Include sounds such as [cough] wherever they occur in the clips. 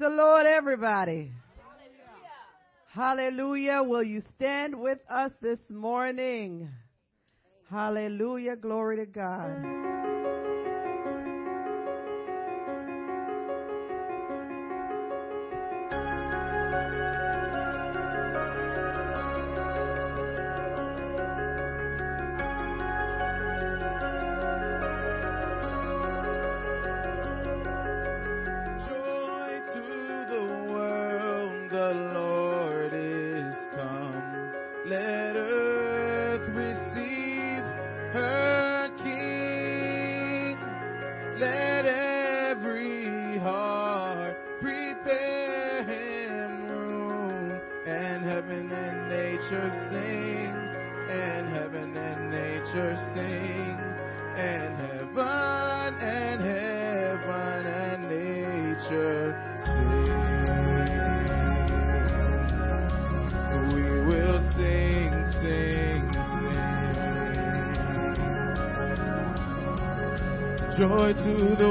The Lord, everybody. Hallelujah. Will you stand with us this morning? Hallelujah. Glory to God. To the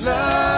love.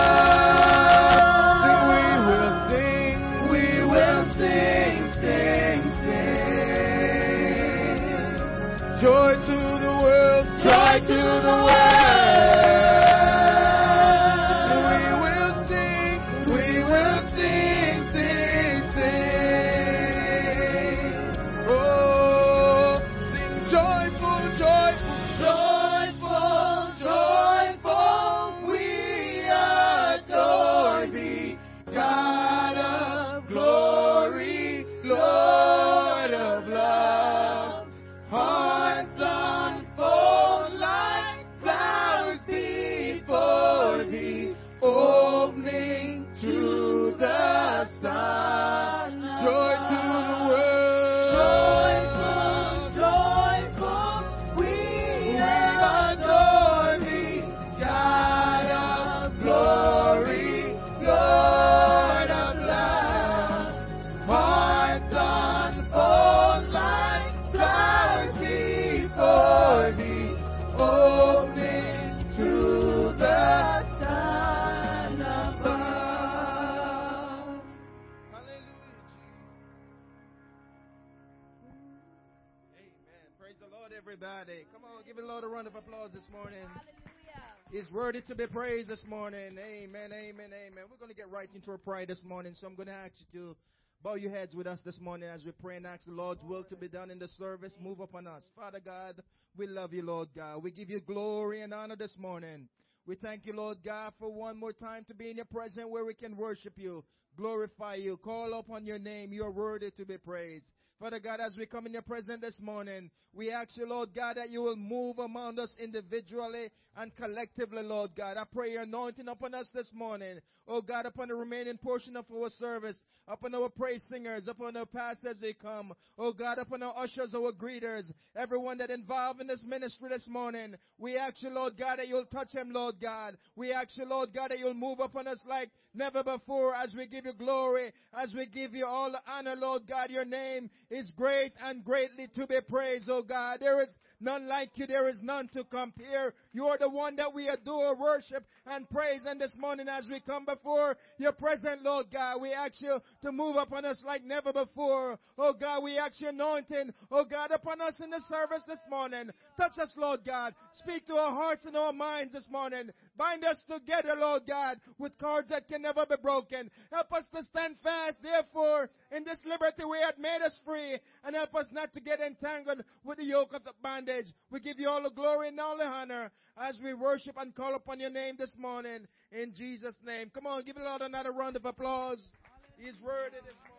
This morning. Amen, amen, amen. We're going to get right into our prayer this morning. So I'm going to ask you to bow your heads with us this morning as we pray and ask the Lord's will to be done in the service. Move upon us. Father God, we love you, Lord God. We give you glory and honor this morning. We thank you, Lord God, for one more time to be in your presence where we can worship you, glorify you, call upon your name. You're worthy to be praised. Father God, as we come in your presence this morning, we ask you, Lord God, that you will move among us individually and collectively, Lord God. I pray your anointing upon us this morning. Oh God, upon the remaining portion of our service, upon our praise singers, upon our pastors as they come. Oh God, upon our ushers, our greeters, everyone that involved in this ministry this morning. We ask you, Lord God, that you'll touch them, Lord God. We ask you, Lord God, that you'll move upon us like never before as we give you glory, as we give you all the honor, Lord God. Your name is great and greatly to be praised, oh God. There is none like you. There is none to compare. You are the one that we adore, worship, and praise. And this morning as we come before your present, Lord God, we ask you to move upon us like never before. Oh God, we ask your anointing, oh God, upon us in the service this morning. Touch us, Lord God. Speak to our hearts and our minds this morning. Bind us together, Lord God, with cords that can never be broken. Help us to stand fast, therefore, in this liberty we it made us free, and help us not to get entangled with the yoke of the bondage. We give you all the glory and all the honor as we worship and call upon your name this morning in Jesus' name. Come on, give the Lord another round of applause. He's worthy this morning.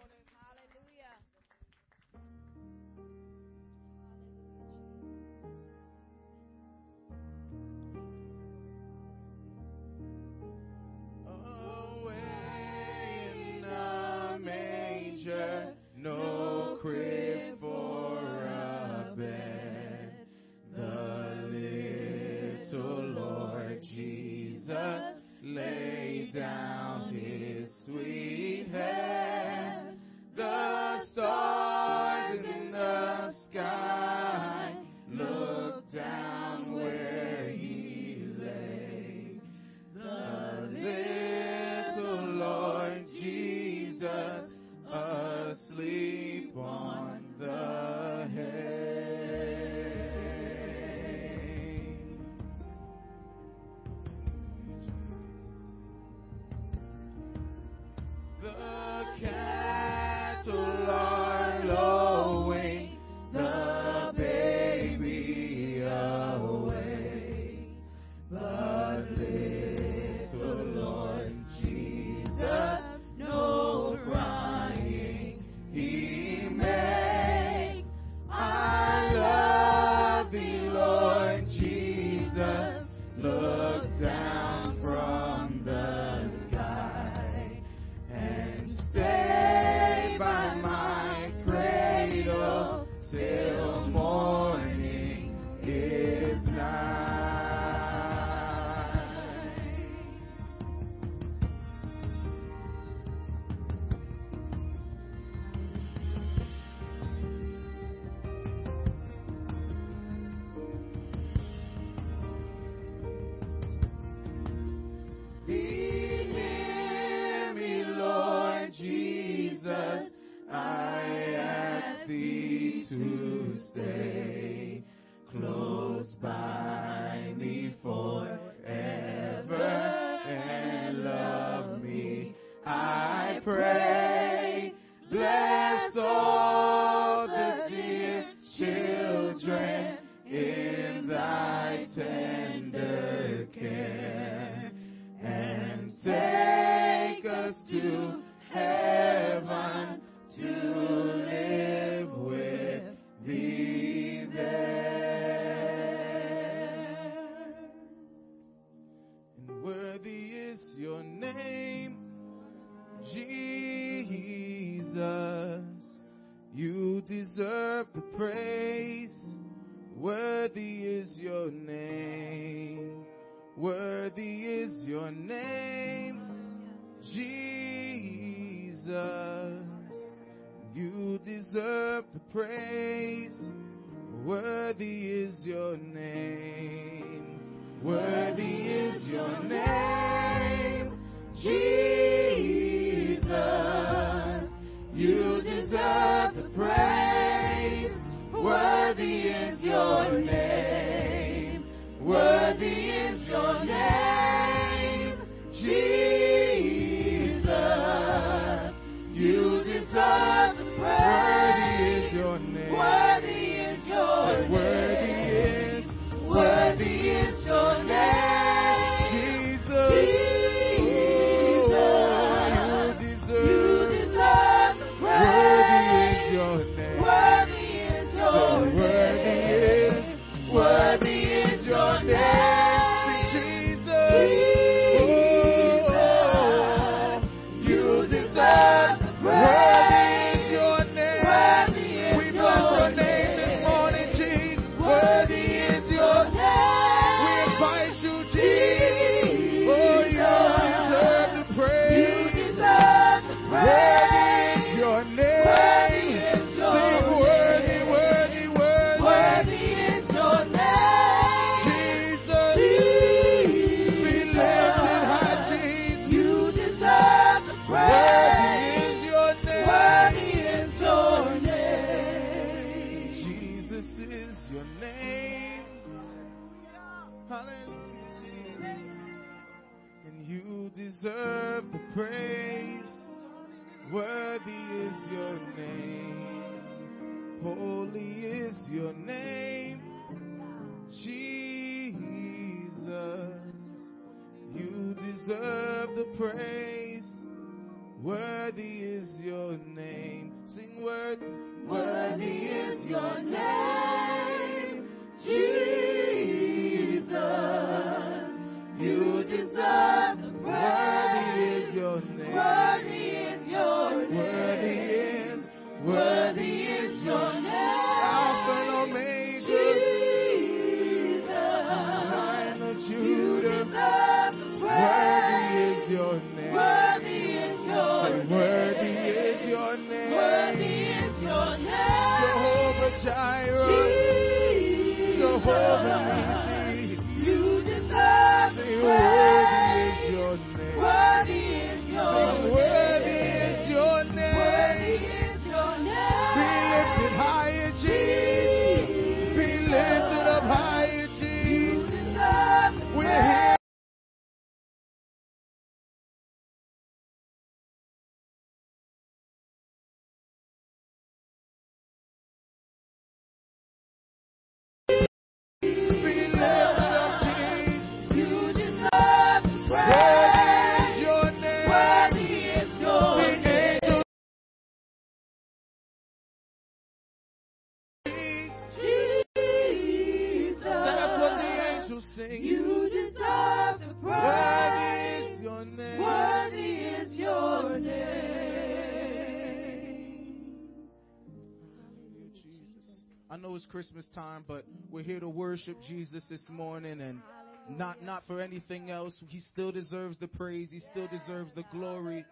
Christmas time, but we're here to worship Jesus this morning and not not for anything else. He still deserves the praise. He still deserves the glory.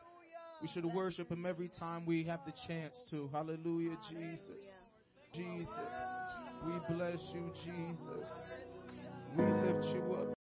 We should worship him every time we have the chance to. Hallelujah, Jesus. Jesus. We bless you, Jesus. We lift you up,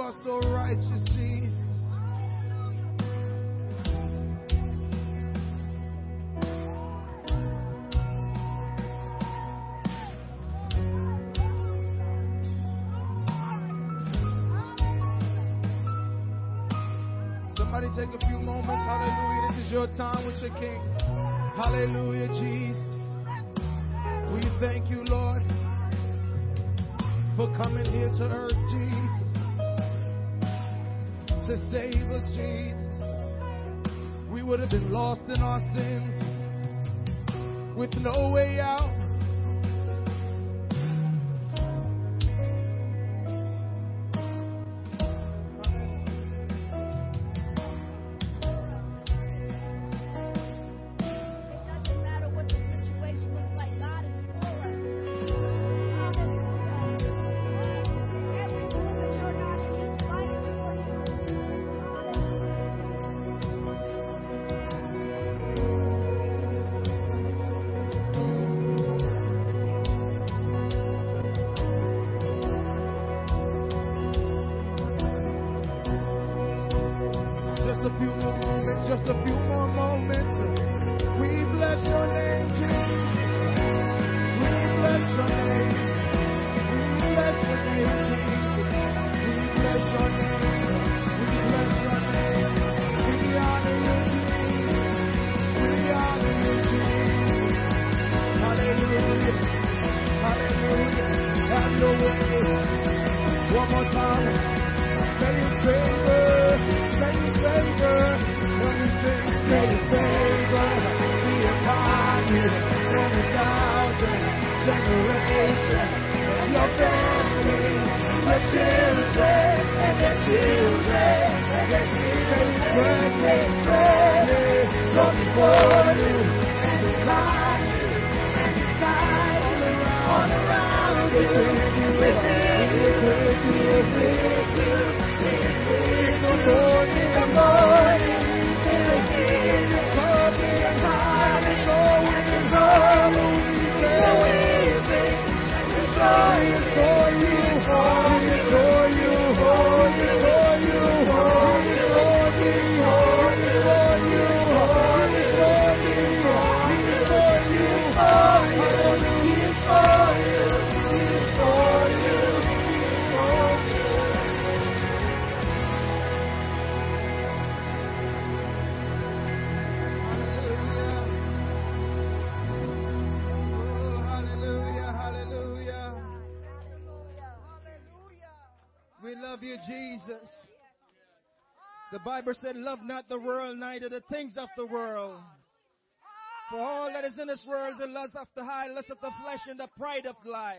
You are so righteous, Jesus. Somebody take a few moments. Hallelujah. This is your time with your King. Hallelujah, Jesus. We thank you, Lord, for coming here to earth, Jesus to save us, Jesus. We would have been lost in our sins with no way out. Bible said, Love not the world, neither the things of the world. For all that is in this world, the lust of the high, lust of the flesh, and the pride of life.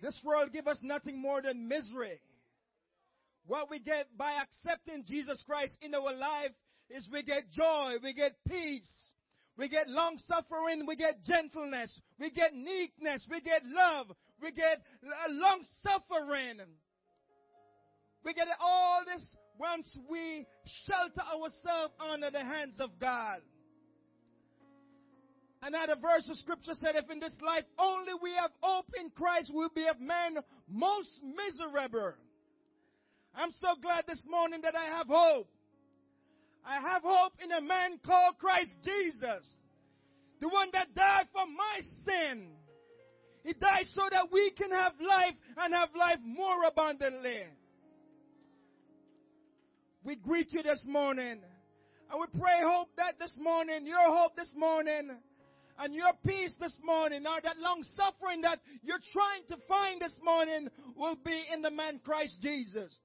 This world give us nothing more than misery. What we get by accepting Jesus Christ in our life is we get joy, we get peace, we get long suffering, we get gentleness, we get meekness, we get love, we get uh, long suffering. We get all this once we shelter ourselves under the hands of God. Another verse of scripture said, if in this life only we have hope in Christ, we'll be a man most miserable. I'm so glad this morning that I have hope. I have hope in a man called Christ Jesus, the one that died for my sin. He died so that we can have life and have life more abundantly. We greet you this morning. And we pray hope that this morning, your hope this morning, and your peace this morning, or that long suffering that you're trying to find this morning, will be in the man Christ Jesus.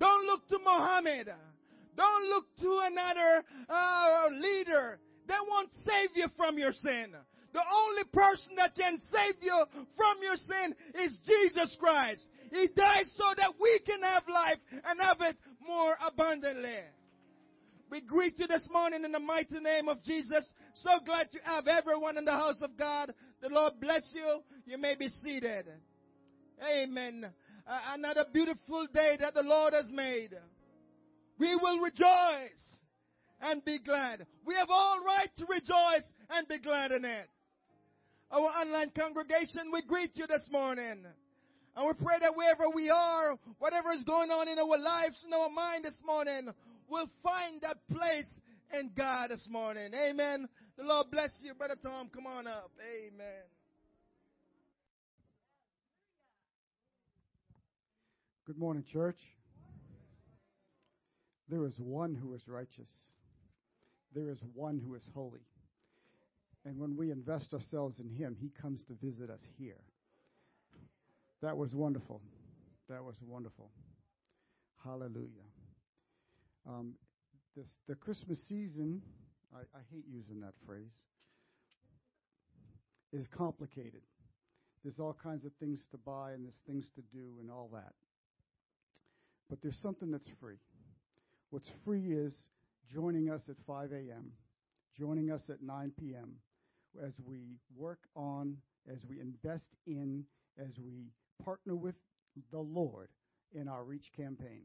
Don't look to Muhammad. Don't look to another uh, leader. They won't save you from your sin. The only person that can save you from your sin is Jesus Christ. He died so that we can have life and have it more abundantly. We greet you this morning in the mighty name of Jesus. So glad to have everyone in the house of God. The Lord bless you. You may be seated. Amen. Uh, another beautiful day that the Lord has made. We will rejoice and be glad. We have all right to rejoice and be glad in it. Our online congregation, we greet you this morning. And we pray that wherever we are, whatever is going on in our lives, in our mind this morning, we'll find that place in God this morning. Amen. The Lord bless you. Brother Tom, come on up. Amen. Good morning, church. There is one who is righteous. There is one who is holy. And when we invest ourselves in Him, He comes to visit us here. That was wonderful. That was wonderful. Hallelujah. Um, this, the Christmas season, I, I hate using that phrase, is complicated. There's all kinds of things to buy and there's things to do and all that. But there's something that's free. What's free is joining us at 5 a.m., joining us at 9 p.m. as we work on, as we invest in, as we partner with the Lord in our Reach campaign.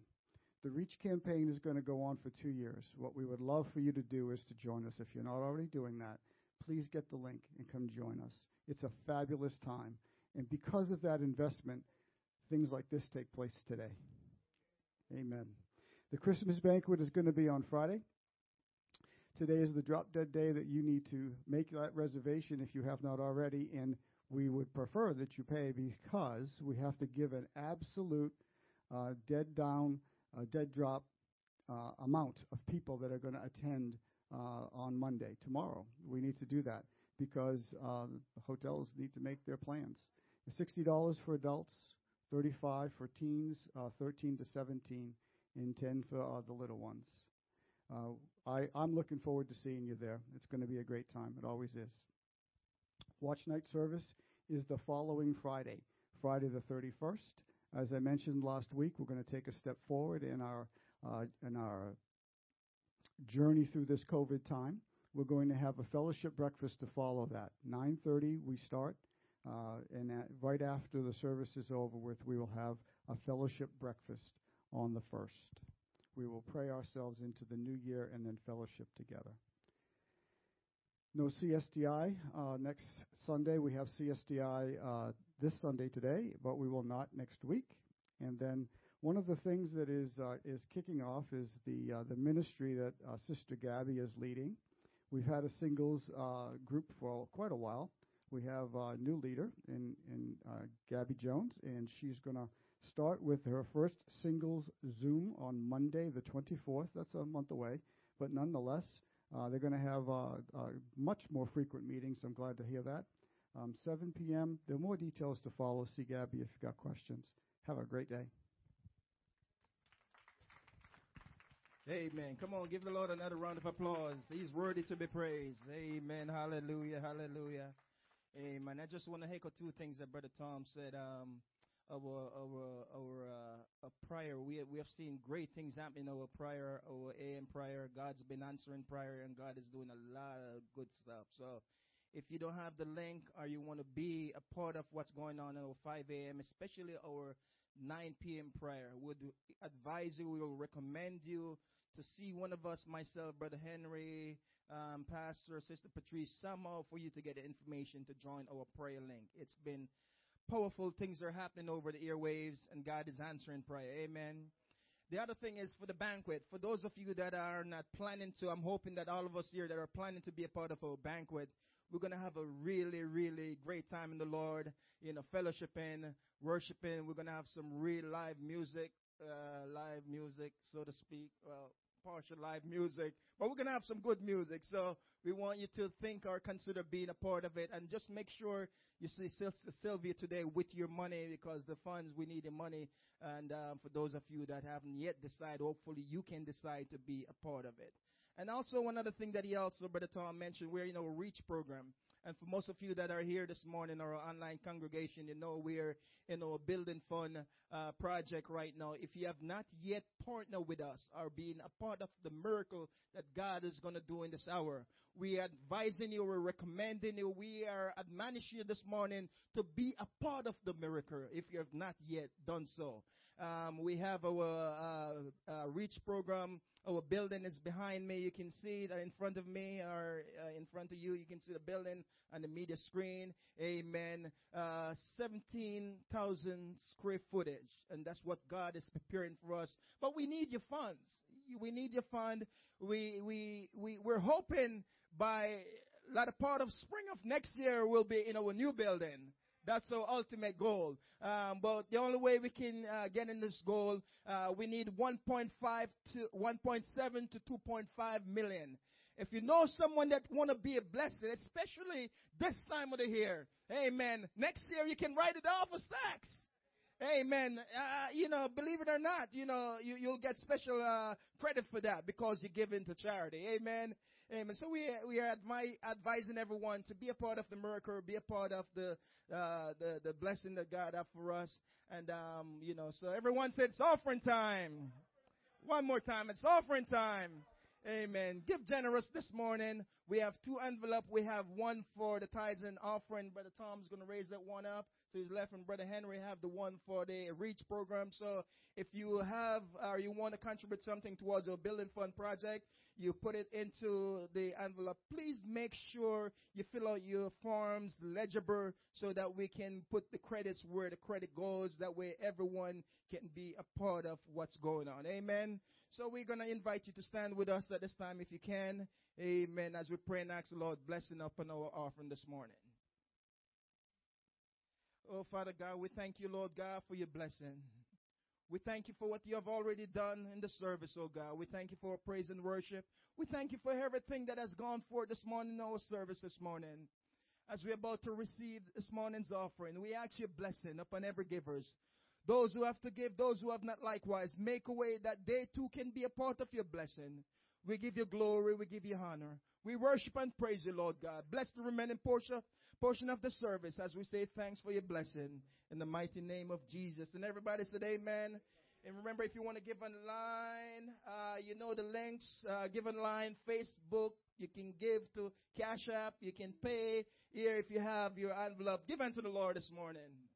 The Reach campaign is going to go on for two years. What we would love for you to do is to join us. If you're not already doing that, please get the link and come join us. It's a fabulous time. And because of that investment, things like this take place today. Amen. The Christmas banquet is going to be on Friday. Today is the drop dead day that you need to make that reservation if you have not already, and we would prefer that you pay because we have to give an absolute uh, dead down, uh, dead drop uh, amount of people that are going to attend uh, on Monday, tomorrow. We need to do that because uh, hotels need to make their plans. $60 for adults, 35 for teens, uh, 13 to 17, and 10 for the little ones. I, I'm looking forward to seeing you there. It's going to be a great time. It always is. Watch night service is the following Friday, Friday the 31st. As I mentioned last week, we're going to take a step forward in our uh, in our journey through this COVID time. We're going to have a fellowship breakfast to follow that. 9:30 we start, uh, and right after the service is over with, we will have a fellowship breakfast on the first. We will pray ourselves into the new year and then fellowship together. No CSDI uh, next Sunday. We have CSDI uh, this Sunday today, but we will not next week. And then one of the things that is uh, is kicking off is the uh, the ministry that uh, Sister Gabby is leading. We've had a singles uh, group for quite a while. We have a new leader in in Gabby Jones, and she's going to start with her first singles Zoom on Monday, the 24th. That's a month away, but nonetheless, they're going to have uh, uh, much more frequent meetings. I'm glad to hear that. Um, 7 p.m. There are more details to follow. See Gabby if you've got questions. Have a great day. Amen. Come on, give the Lord another round of applause. He's worthy to be praised. Amen. Hallelujah. Hallelujah. Amen. I just want to echo two things that Brother Tom said. Um, our our our uh, prayer. We we have seen great things happen in our prayer, our AM prayer. God's been answering prayer, and God is doing a lot of good stuff. So, if you don't have the link or you want to be a part of what's going on at our 5 a.m., especially our 9 p.m. prayer, would advise you. We will recommend you to see one of us, myself, Brother Henry, um, Pastor, Sister Patrice, somehow for you to get the information to join our prayer link. It's been powerful things are happening over the airwaves, and God is answering prayer. Amen. The other thing is for the banquet. For those of you that are not planning to, I'm hoping that all of us here that are planning to be a part of our banquet, we're going to have a really, really great time in the Lord, you know, fellowshipping, worshiping. We're going to have some real live music, uh, live music, so to speak. Well, partial live music, but we're going to have some good music. So we want you to think or consider being a part of it and just make sure you see Sylvia today with your money because the funds, we need the money. And um, for those of you that haven't yet decided, hopefully you can decide to be a part of it. And also one other thing that he also, Brother Tom mentioned, we're in our REACH program. And for most of you that are here this morning, our online congregation, you know we're in our building fund uh, project right now. If you have not yet partnered with us or been a part of the miracle that God is going to do in this hour, we are advising you, we're recommending you, we are admonishing you this morning to be a part of the miracle if you have not yet done so. Um, we have our uh, uh, REACH program. Our building is behind me. You can see it in front of me or uh, in front of you. You can see the building on the media screen. Amen. Uh, 17,000 square footage. And that's what God is preparing for us. But we need your funds. We need your fund. We, we, we, we're hoping by latter part of spring of next year we'll be in our new building. That's our ultimate goal. Um, but the only way we can uh, get in this goal, uh, we need 1.5 to 1.7 to 2.5 million. If you know someone that want to be a blessing, especially this time of the year, amen. Next year you can write it off as tax. Amen. Uh, you know, believe it or not, you know, you, you'll get special uh, credit for that because you give into charity. Amen. Amen. So we we are advi- advising everyone to be a part of the miracle, be a part of the uh, the the blessing that God has for us, and um, you know, so everyone said it's offering time. One more time, it's offering time. Amen. Give generous this morning. We have two envelopes. We have one for the tithes and offering. Brother Tom's going to raise that one up to his left, and Brother Henry have the one for the Reach program. So if you have or you want to contribute something towards a building fund project, you put it into the envelope. Please make sure you fill out your forms legible so that we can put the credits where the credit goes. That way everyone can be a part of what's going on. Amen. So we're going to invite you to stand with us at this time if you can. Amen. As we pray and ask the Lord blessing upon our offering this morning. Oh, Father God, we thank you, Lord God, for your blessing. We thank you for what you have already done in the service, oh God. We thank you for praise and worship. We thank you for everything that has gone forth this morning in our service this morning. As we're about to receive this morning's offering, we ask your blessing upon every givers. Those who have to give, those who have not likewise, make a way that they too can be a part of your blessing. We give you glory, we give you honor. We worship and praise you, Lord God. Bless the remaining portion, portion of the service as we say thanks for your blessing in the mighty name of Jesus. And everybody said amen. And remember, if you want to give online, uh, you know the links. Uh, give online, Facebook. You can give to Cash App. You can pay here if you have your envelope. Give unto the Lord this morning.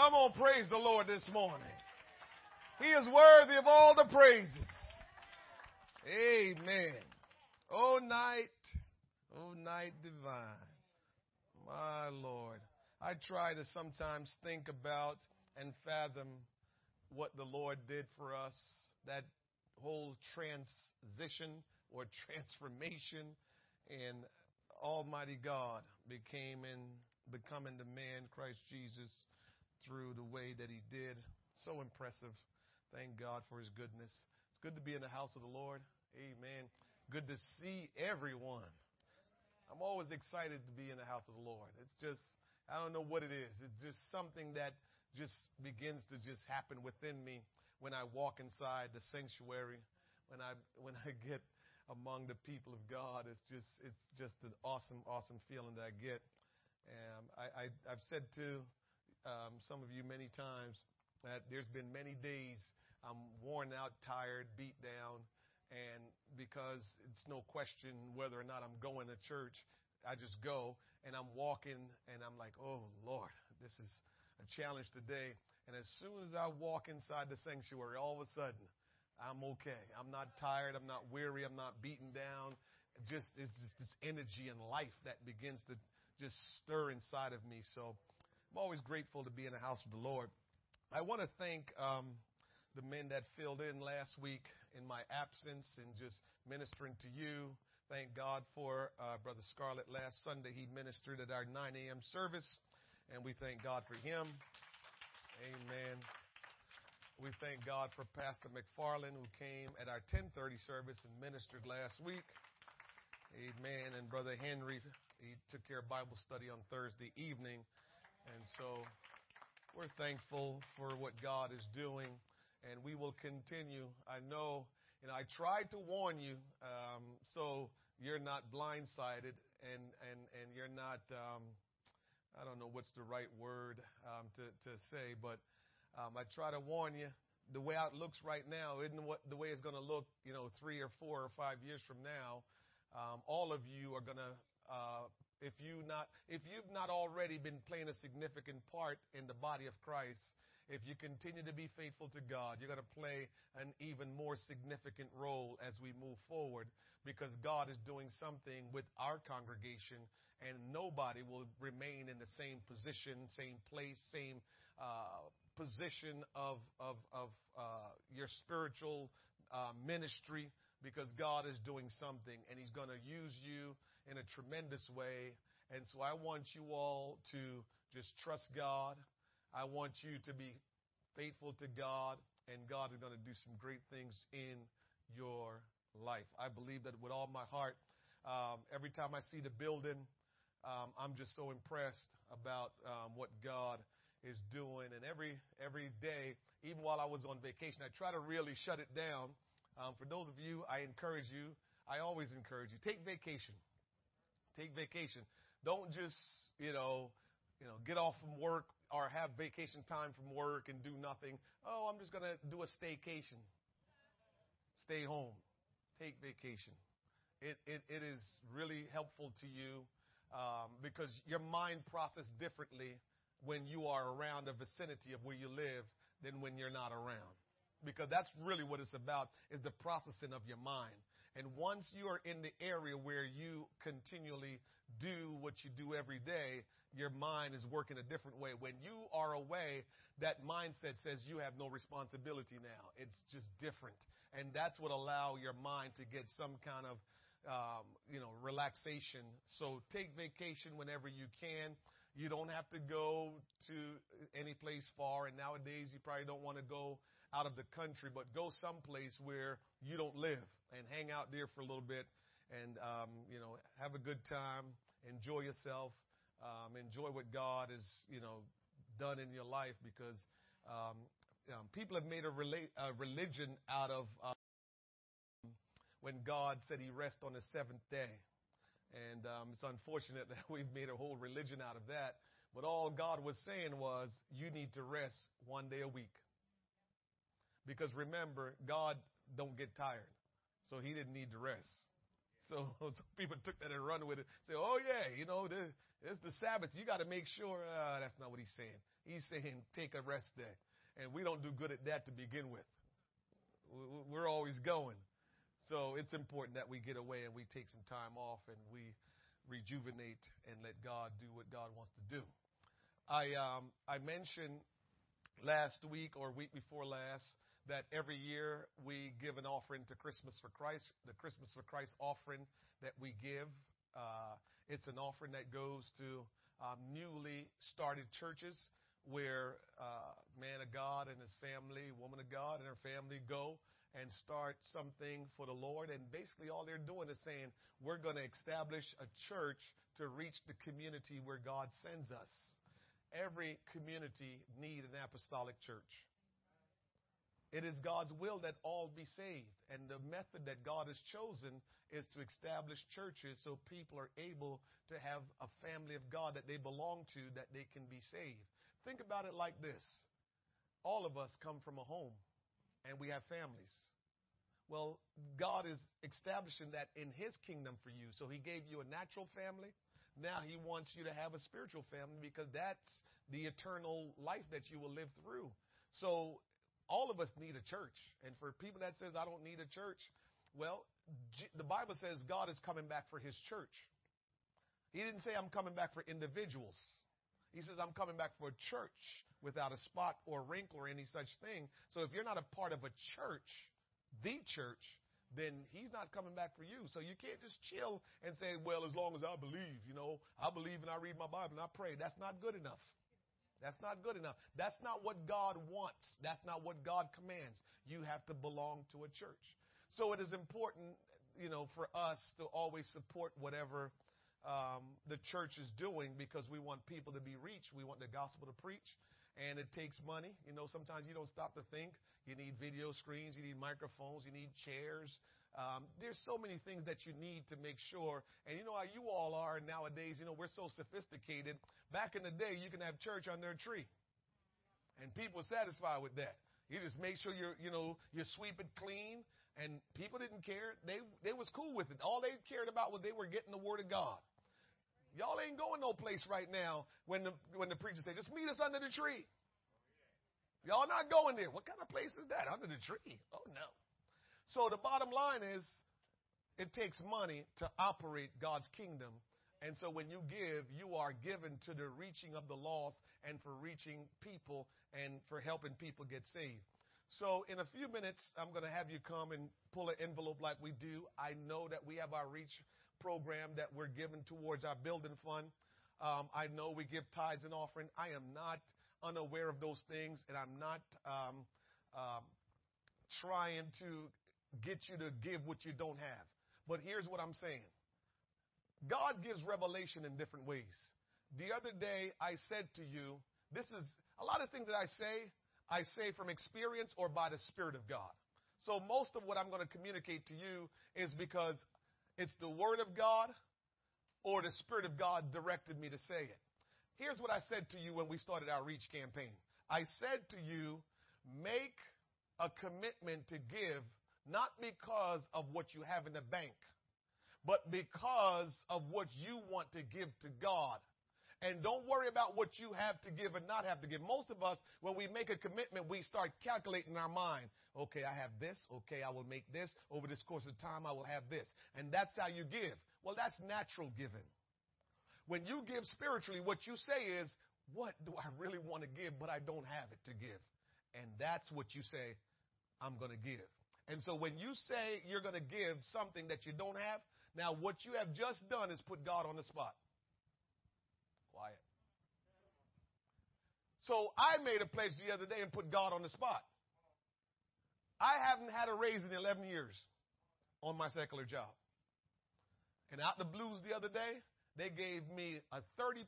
Come on, praise the Lord this morning. He is worthy of all the praises. Amen. Oh, night, oh, night divine. My Lord. I try to sometimes think about and fathom what the Lord did for us, that whole transition or [laughs] transformation, and Almighty God became in becoming the man Christ Jesus through the way that he did. So impressive. Thank God for his goodness. It's good to be in the house of the Lord. Amen. Good to see everyone. I'm always excited to be in the house of the Lord. It's just, I don't know what it is. It's just something that just begins to just happen within me when I walk inside the sanctuary, when I, [laughs] when I get among the people of God. It's just, it's just an awesome, awesome feeling that I get. And I, I, I've said to um, some of you many times that there's been many days I'm worn out, tired, beat down, and because it's no question whether or not I'm going to church, I just go and I'm walking and I'm like, oh Lord, this is a challenge today. And as soon as I walk inside the sanctuary, all of a sudden, I'm okay. I'm not tired. I'm not weary. I'm not beaten down. Just it's just this energy and life that begins to just stir inside of me. So I'm always grateful to be in the house of the Lord. I want to thank um, the men that filled in last week in my absence and just ministering to you. Thank God for uh, Brother Scarlett last Sunday. He ministered at our 9 a.m. service, and we thank God for him. Amen. We thank God for Pastor McFarland who came at our 10:30 service and ministered last week. Amen. And Brother Henry, he took care of Bible study on Thursday evening. And so we're thankful for what God is doing, and we will continue. I know, and I tried to warn you, um, so you're not blindsided, and and and you're not. Um, I don't know what's the right word um, to to say, but um, I try to warn you. The way it looks right now isn't what the way it's going to look, you know, three or four or five years from now. Um, all of you are going to uh, if you not if you've not already been playing a significant part in the body of Christ, if you continue to be faithful to God, you're going to play an even more significant role as we move forward because God is doing something with our congregation and nobody will remain in the same position, same place, same uh, position of, of, of uh, your spiritual uh, ministry because God is doing something and He's going to use you in a tremendous way. And so I want you all to just trust God. I want you to be faithful to God, and God is going to do some great things in your life. I believe that with all my heart. Um, every time I see the building, um, I'm just so impressed about um, what God is doing. And every every day, even while I was on vacation, I try to really shut it down. Um, for those of you, I encourage you. I always encourage you take vacation. Take vacation. Don't just, you know, you know, get off from work or have vacation time from work and do nothing. Oh, I'm just going to do a staycation. Stay home. Take vacation. It, it, it is really helpful to you um, because your mind processes differently when you are around the vicinity of where you live than when you're not around. Because that's really what it's about is the processing of your mind. And once you are in the area where you continually do what you do every day, your mind is working a different way. When you are away, that mindset says you have no responsibility now. It's just different. And that's what allow your mind to get some kind of um, you know, relaxation. So take vacation whenever you can. You don't have to go to any place far. And nowadays, you probably don't want to go out of the country, but go someplace where you don't live and hang out there for a little bit and, um, you know, have a good time, enjoy yourself, um, enjoy what God has, you know, done in your life because um, um, people have made a, rela- a religion out of um, when God said he rest on the seventh day. And um, it's unfortunate [laughs] that we've made a whole religion out of that. But all God was saying was, you need to rest one day a week. Because remember, God don't get tired. So he didn't need to rest. So, [laughs] so people took that and run with it. Say, oh yeah, you know, this, it's the Sabbath. You got to make sure. Uh, that's not what he's saying. He's saying take a rest day, and we don't do good at that to begin with. We're always going. So it's important that we get away and we take some time off and we rejuvenate and let God do what God wants to do. I um, I mentioned last week or week before last that every year we give an offering to Christmas for Christ, the Christmas for Christ offering that we give. Uh, it's an offering that goes to um, newly started churches where uh, man of God and his family, woman of God and her family go and start something for the Lord. And basically, all they're doing is saying, we're going to establish a church to reach the community where God sends us. Every community need an apostolic church. It is God's will that all be saved. And the method that God has chosen is to establish churches so people are able to have a family of God that they belong to, that they can be saved. Think about it like this. All of us come from a home and we have families. Well, God is establishing that in His kingdom for you. So He gave you a natural family. Now He wants you to have a spiritual family because that's the eternal life that you will live through. So all of us need a church. And for people that says I don't need a church, well, the Bible says God is coming back for His church. He didn't say I'm coming back for individuals. He says I'm coming back for a church without a spot or wrinkle or any such thing. So if you're not a part of a church, the church, then he's not coming back for you. So you can't just chill and say, well, as long as I believe, you know, I believe and I read my Bible and I pray. That's not good enough. That's not good enough. That's not what God wants. That's not what God commands. You have to belong to a church. So it is important, you know, for us to always support whatever um, the church is doing because we want people to be reached. We want the gospel to preach and it takes money. You know, sometimes you don't stop to think. You need video screens, you need microphones, you need chairs. Um, there's so many things that you need to make sure. And you know how you all are nowadays. You know, we're so sophisticated. Back in the day, you can have church under a tree, and people satisfied with that. You just make sure you're, you know, you sweep it clean, and people didn't care. They they was cool with it. All they cared about was they were getting the word of God. Y'all ain't going no place right now when the when the preacher say, just meet us under the tree. Y'all not going there. What kind of place is that? Under the tree. Oh no. So the bottom line is it takes money to operate God's kingdom. And so when you give, you are given to the reaching of the lost and for reaching people and for helping people get saved. So in a few minutes, I'm going to have you come and pull an envelope like we do. I know that we have our reach program that we're giving towards our building fund. Um, I know we give tithes and offering. I am not unaware of those things, and I'm not um, um, trying to get you to give what you don't have. But here's what I'm saying God gives revelation in different ways. The other day, I said to you, this is a lot of things that I say, I say from experience or by the Spirit of God. So most of what I'm going to communicate to you is because it's the Word of God or the Spirit of God directed me to say it. Here's what I said to you when we started our Reach campaign. I said to you, make a commitment to give not because of what you have in the bank, but because of what you want to give to God. And don't worry about what you have to give and not have to give. Most of us, when we make a commitment, we start calculating in our mind. Okay, I have this. Okay, I will make this. Over this course of time, I will have this. And that's how you give. Well, that's natural giving. When you give spiritually, what you say is, what do I really want to give, but I don't have it to give? And that's what you say, I'm going to give. And so when you say you're going to give something that you don't have, now what you have just done is put God on the spot. Quiet. So I made a pledge the other day and put God on the spot. I haven't had a raise in 11 years on my secular job. And out the blues the other day, they gave me a 30%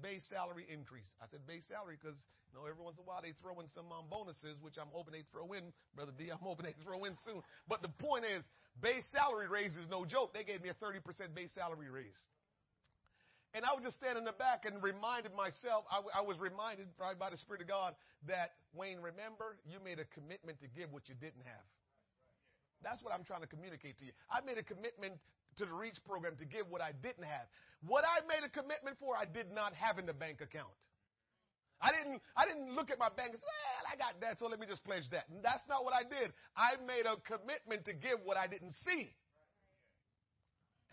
base salary increase. I said base salary because, know, every once in a while they throw in some um, bonuses, which I'm hoping they throw in, Brother D. I'm hoping they throw in soon. But the point is, base salary raise is no joke. They gave me a 30% base salary raise. And I was just standing in the back and reminded myself, I, I was reminded probably by the Spirit of God that, Wayne, remember, you made a commitment to give what you didn't have. That's what I'm trying to communicate to you. I made a commitment to the Reach program to give what I didn't have. What I made a commitment for, I did not have in the bank account. I didn't, I didn't look at my bank and say, well, I got that, so let me just pledge that. And that's not what I did. I made a commitment to give what I didn't see.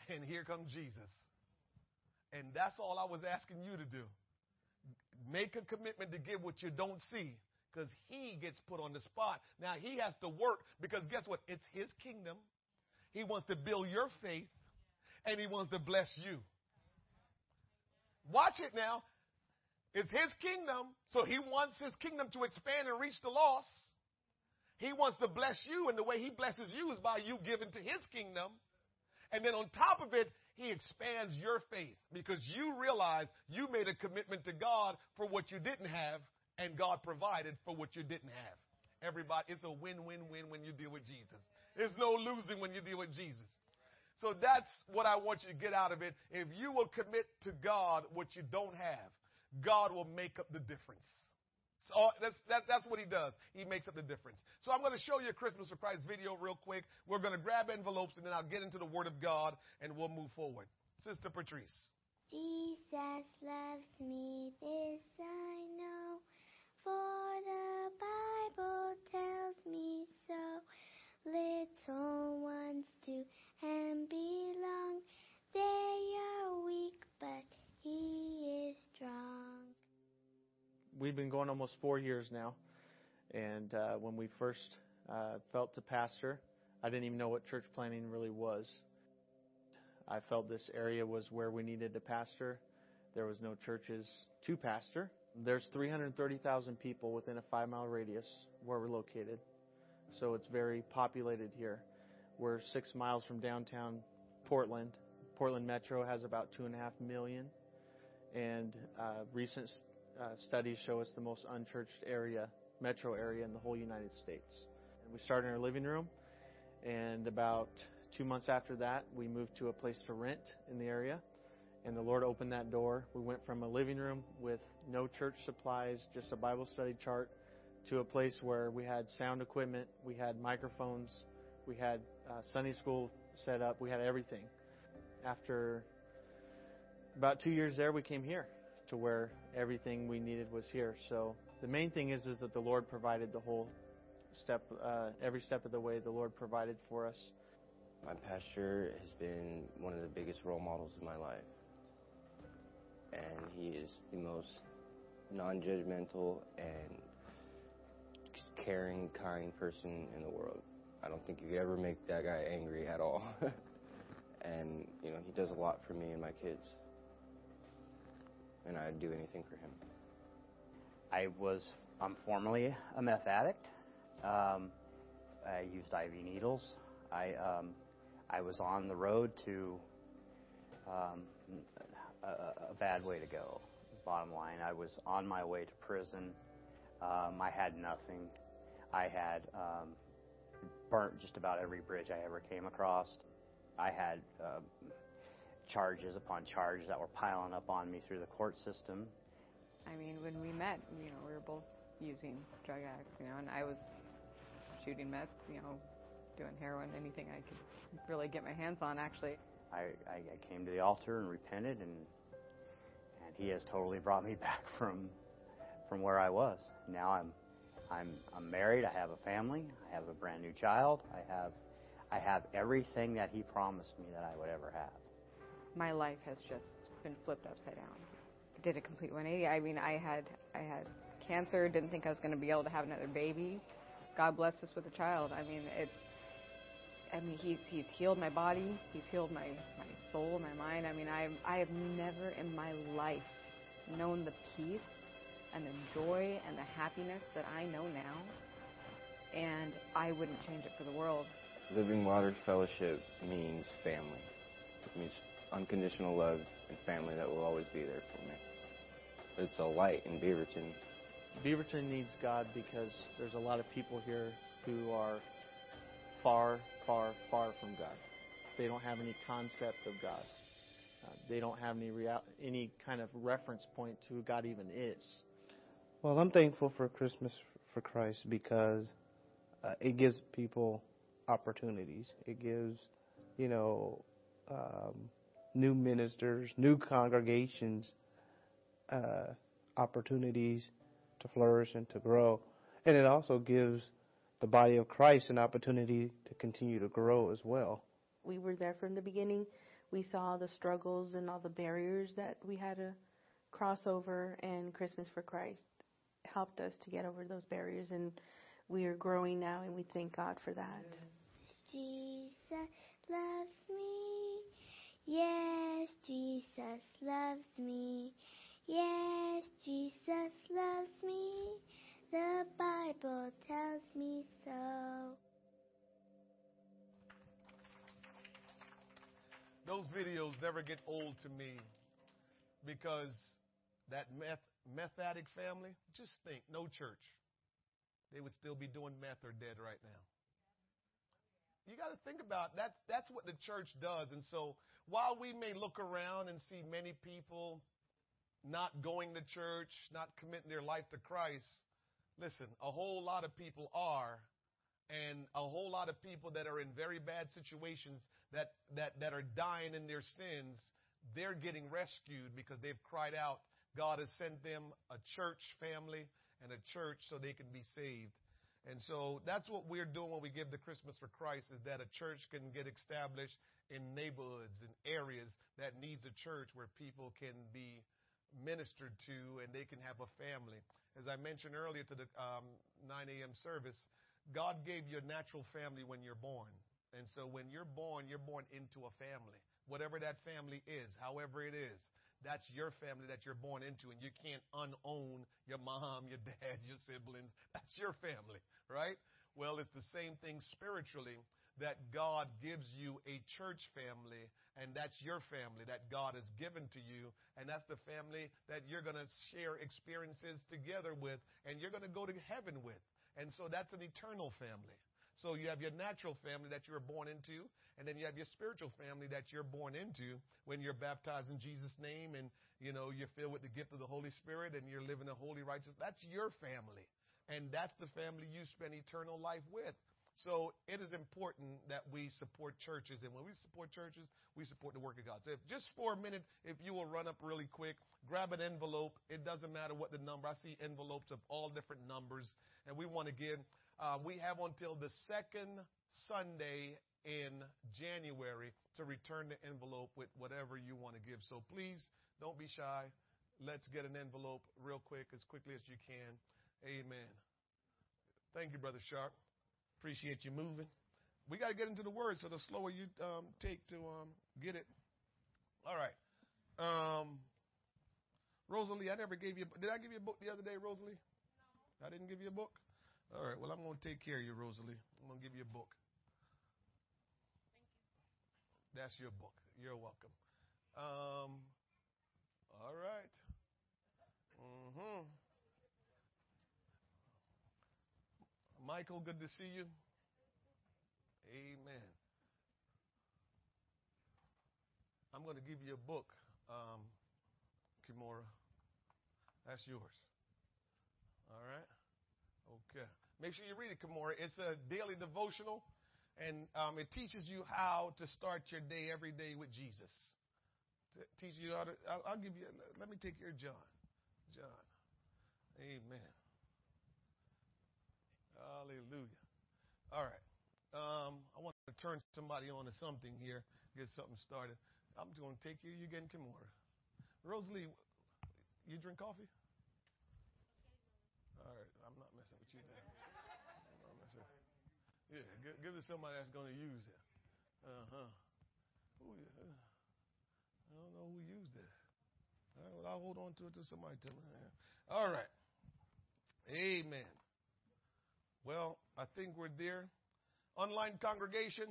And here comes Jesus. And that's all I was asking you to do. Make a commitment to give what you don't see because he gets put on the spot. Now he has to work because guess what? It's his kingdom. He wants to build your faith and he wants to bless you. Watch it now. It's his kingdom, so he wants his kingdom to expand and reach the lost. He wants to bless you, and the way he blesses you is by you giving to his kingdom. And then on top of it, he expands your faith because you realize you made a commitment to God for what you didn't have, and God provided for what you didn't have. Everybody, it's a win win win when you deal with Jesus. There's no losing when you deal with Jesus. So that's what I want you to get out of it. If you will commit to God what you don't have, God will make up the difference. So uh, that's, that, that's what he does. He makes up the difference. So I'm going to show you a Christmas for Christ video real quick. We're going to grab envelopes and then I'll get into the Word of God and we'll move forward. Sister Patrice. Jesus loves me, this I know, for the Bible tells me so. Little ones to him belong, they are weak, but he is strong. We've been going almost four years now, and uh, when we first uh, felt to pastor, I didn't even know what church planning really was. I felt this area was where we needed to pastor. There was no churches to pastor. There's 330,000 people within a five mile radius where we're located, so it's very populated here. We're six miles from downtown Portland. Portland Metro has about two and a half million, and uh, recent uh, studies show it's the most unchurched area, metro area in the whole United States. And we started in our living room, and about two months after that, we moved to a place to rent in the area, and the Lord opened that door. We went from a living room with no church supplies, just a Bible study chart, to a place where we had sound equipment, we had microphones, we had uh, Sunday school set up, we had everything. After about two years there, we came here to where everything we needed was here. So the main thing is is that the Lord provided the whole step, uh, every step of the way. The Lord provided for us. My pastor has been one of the biggest role models of my life, and he is the most non-judgmental and caring, kind person in the world. I don't think you could ever make that guy angry at all. [laughs] and you know, he does a lot for me and my kids and I'd do anything for him. I was, I'm formerly a meth addict. Um, I used IV needles. I, um, I was on the road to um, a, a bad way to go. Bottom line, I was on my way to prison. Um, I had nothing. I had um, burnt just about every bridge I ever came across. I had um, charges upon charges that were piling up on me through the court system. I mean, when we met, you know, we were both using drug addicts, you know, and I was shooting meth, you know, doing heroin, anything I could really get my hands on, actually. I, I, I came to the altar and repented, and and He has totally brought me [laughs] back from from where I was. Now I'm I'm I'm married. I have a family. I have a brand new child. I have I have everything that He promised me that I would ever have my life has just been flipped upside down. Did a complete 180. I mean, I had I had cancer. Didn't think I was going to be able to have another baby. God blessed us with a child. I mean, it's. I mean, he's he's healed my body. He's healed my my soul, my mind. I mean, I I have never in my life known the peace and the joy and the happiness that I know now, and I wouldn't change it for the world. Living Waters Fellowship means family. It means unconditional love and family that will always be there for me. It's a light in Beaverton. Beaverton needs God because there's a lot of people here who are far, far, far from God. They don't have any concept of God. Uh, they don't have any real, any kind of reference point to who God even is. Well, I'm thankful for Christmas for Christ because uh, it gives people opportunities. It gives, you know, um, new ministers, new congregations, uh, opportunities to flourish and to grow. And it also gives the body of Christ an opportunity to continue to grow as well. We were there from the beginning. We saw the struggles and all the barriers that we had to cross over, and Christmas for Christ helped us to get over those barriers. And we are growing now, and we thank God for that. Jesus loves me. Yes, Jesus loves me. Yes, Jesus loves me. The Bible tells me so. Those videos never get old to me because that meth, meth addict family, just think, no church. They would still be doing meth or dead right now. You got to think about that's that's what the church does. And so while we may look around and see many people not going to church, not committing their life to Christ, listen, a whole lot of people are and a whole lot of people that are in very bad situations that, that, that are dying in their sins, they're getting rescued because they've cried out. God has sent them a church family and a church so they can be saved. And so that's what we're doing when we give the Christmas for Christ is that a church can get established in neighborhoods and areas that needs a church where people can be ministered to and they can have a family. As I mentioned earlier to the um, 9 a.m. service, God gave you a natural family when you're born. And so when you're born, you're born into a family. Whatever that family is, however it is, that's your family that you're born into, and you can't unown your mom, your dad, [laughs] your siblings. That's your family, right? Well, it's the same thing spiritually that God gives you a church family, and that's your family that God has given to you, and that's the family that you're going to share experiences together with, and you're going to go to heaven with. And so that's an eternal family. So you have your natural family that you were born into, and then you have your spiritual family that you're born into when you're baptized in Jesus' name and you know you're filled with the gift of the Holy Spirit and you're living a holy righteous. That's your family. And that's the family you spend eternal life with. So it is important that we support churches. And when we support churches, we support the work of God. So if, just for a minute, if you will run up really quick, grab an envelope. It doesn't matter what the number. I see envelopes of all different numbers. And we want to give, uh, we have until the second Sunday in January to return the envelope with whatever you want to give. So please don't be shy. Let's get an envelope real quick, as quickly as you can. Amen. Thank you, Brother Sharp. Appreciate you moving. We got to get into the word, so the slower you um, take to um, get it. All right. Um, Rosalie, I never gave you. Did I give you a book the other day, Rosalie? No. I didn't give you a book. All right. Well, I'm going to take care of you, Rosalie. I'm going to give you a book. You. That's your book. You're welcome. Um, all right. Mm-hmm. Michael, good to see you. Amen. I'm going to give you a book, um, Kimora. That's yours. All right? Okay. Make sure you read it, Kimora. It's a daily devotional, and um, it teaches you how to start your day every day with Jesus. Teach you how to, I'll, I'll give you, let me take your John. John. Amen. Hallelujah. All right. Um, I want to turn somebody on to something here, get something started. I'm just going to take you. You're getting Kimura. Rosalie, you drink coffee? All right. I'm not messing with you messing. Yeah, give, give it to somebody that's going to use it. Uh huh. Who, uh, I don't know who used this. All right, well, I'll hold on to it till somebody tell me. All right. Amen. Well, I think we're there. Online congregation,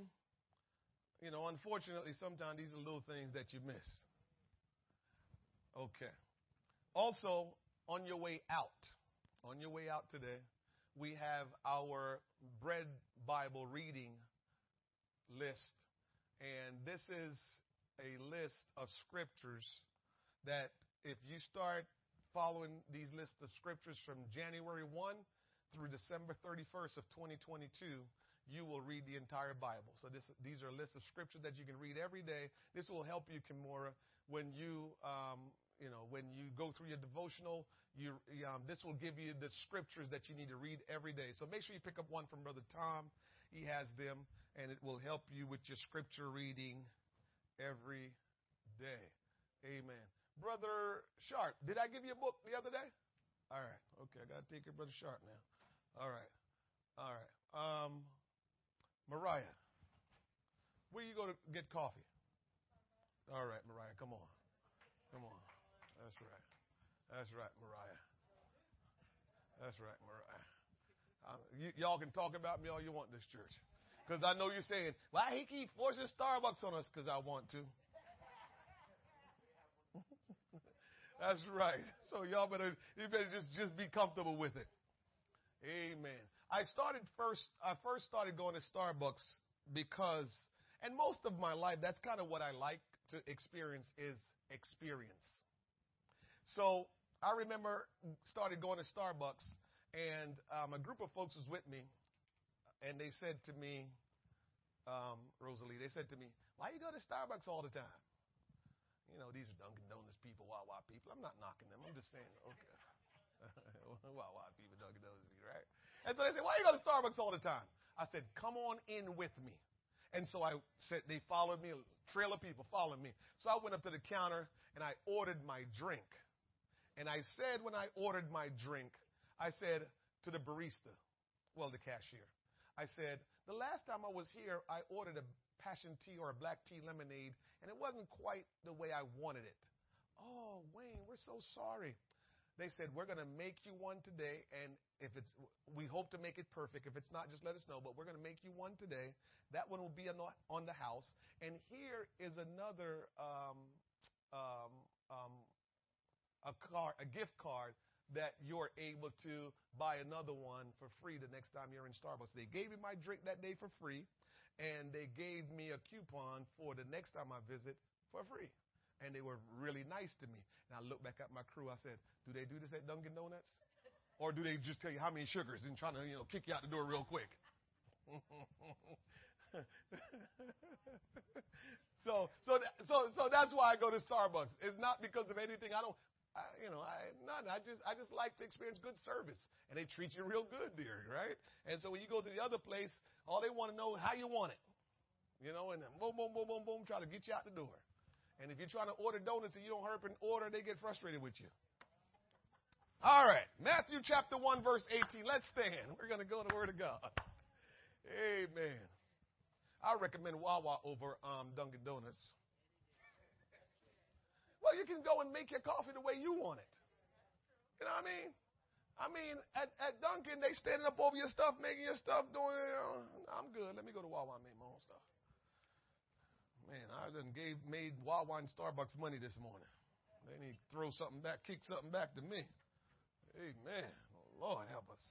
you know, unfortunately, sometimes these are little things that you miss. Okay. Also, on your way out, on your way out today, we have our Bread Bible reading list. And this is a list of scriptures that if you start following these lists of scriptures from January 1 through December 31st of 2022, you will read the entire Bible. So this, these are lists of scriptures that you can read every day. This will help you, Kimura, when you, um, you know, when you go through your devotional. You, um, this will give you the scriptures that you need to read every day. So make sure you pick up one from Brother Tom. He has them, and it will help you with your scripture reading every day. Amen. Brother Sharp, did I give you a book the other day? All right. Okay, I got to take your Brother Sharp now. All right. All right. Um, Mariah, where you go to get coffee? All right, Mariah, come on. Come on. That's right. That's right, Mariah. That's right, Mariah. Uh, y'all can talk about me all you want in this church. Because I know you're saying, why he keep forcing Starbucks on us? Because I want to. [laughs] That's right. So y'all better, you better just, just be comfortable with it. Amen. I started first, I first started going to Starbucks because, and most of my life, that's kind of what I like to experience is experience. So I remember started going to Starbucks and um, a group of folks was with me and they said to me, um, Rosalie, they said to me, why you go to Starbucks all the time? You know, these are Dunkin' Donuts people, Wawa people. I'm not knocking them. I'm just saying, okay. [laughs] Wawa people, Dunkin' Donuts people, right? And so they said, why you go to Starbucks all the time? I said, come on in with me. And so I said, they followed me, a trail of people followed me. So I went up to the counter and I ordered my drink. And I said, when I ordered my drink, I said to the barista, well, the cashier, I said, the last time I was here, I ordered a passion tea or a black tea lemonade, and it wasn't quite the way I wanted it. Oh, Wayne, we're so sorry. They said, we're going to make you one today, and if it's, we hope to make it perfect. If it's not, just let us know, but we're going to make you one today. That one will be on the, on the house. And here is another, um, um, um, a card, a gift card that you're able to buy another one for free the next time you're in Starbucks. They gave me my drink that day for free, and they gave me a coupon for the next time I visit for free. And they were really nice to me. And I looked back at my crew. I said, "Do they do this at Dunkin' Donuts, or do they just tell you how many sugars and trying to you know kick you out the door real quick?" [laughs] so so so so that's why I go to Starbucks. It's not because of anything. I don't. I, you know, I none. I just I just like to experience good service, and they treat you real good there, right? And so when you go to the other place, all they want to know how you want it, you know, and then boom, boom, boom, boom, boom, try to get you out the door. And if you're trying to order donuts and you don't hurry up and order, they get frustrated with you. All right, Matthew chapter one verse 18. Let's stand. We're going to go to the Word of God. Amen. I recommend Wawa over um, Dunkin' Donuts. Well, you can go and make your coffee the way you want it. You know what I mean? I mean, at, at Dunkin', they standing up over your stuff, making your stuff, doing. You know, I'm good. Let me go to Wawa and make my own stuff. Man, I done gave made Wawa and Starbucks money this morning. They need to throw something back, kick something back to me. Amen. Oh, Lord help us.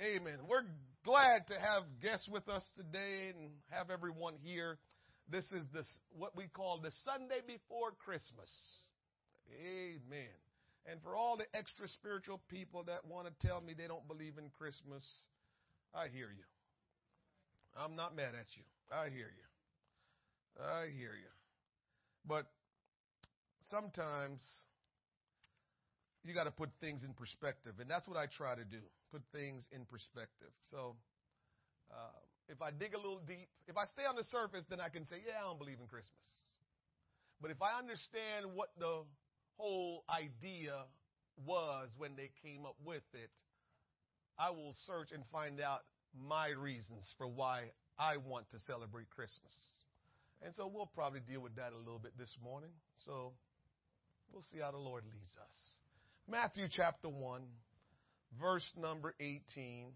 Amen. We're glad to have guests with us today and have everyone here. This is this what we call the Sunday before Christmas. Amen. And for all the extra spiritual people that want to tell me they don't believe in Christmas, I hear you. I'm not mad at you. I hear you. I hear you. But sometimes you got to put things in perspective, and that's what I try to do. Put things in perspective. So uh, if I dig a little deep, if I stay on the surface, then I can say, yeah, I don't believe in Christmas. But if I understand what the whole idea was when they came up with it, I will search and find out my reasons for why I want to celebrate Christmas. And so we'll probably deal with that a little bit this morning. So we'll see how the Lord leads us. Matthew chapter 1, verse number 18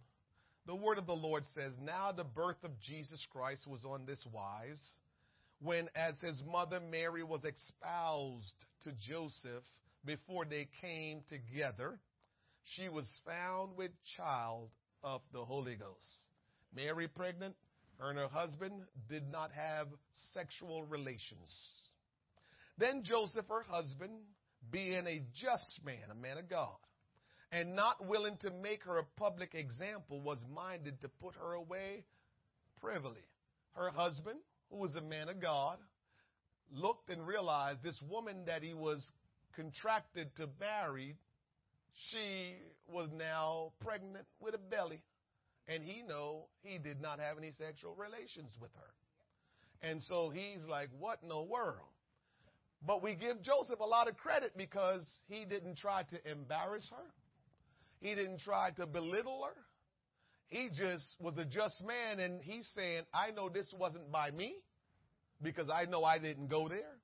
the word of the Lord says, Now the birth of Jesus Christ was on this wise, when as his mother Mary was espoused to Joseph before they came together, she was found with child of the Holy Ghost. Mary pregnant, her and her husband did not have sexual relations. Then Joseph, her husband, being a just man, a man of God, and not willing to make her a public example, was minded to put her away privily. Her husband, who was a man of God, looked and realized this woman that he was contracted to marry, she was now pregnant with a belly. And he know he did not have any sexual relations with her. And so he's like, what in the world? But we give Joseph a lot of credit because he didn't try to embarrass her. He didn't try to belittle her. He just was a just man and he's saying, I know this wasn't by me because I know I didn't go there.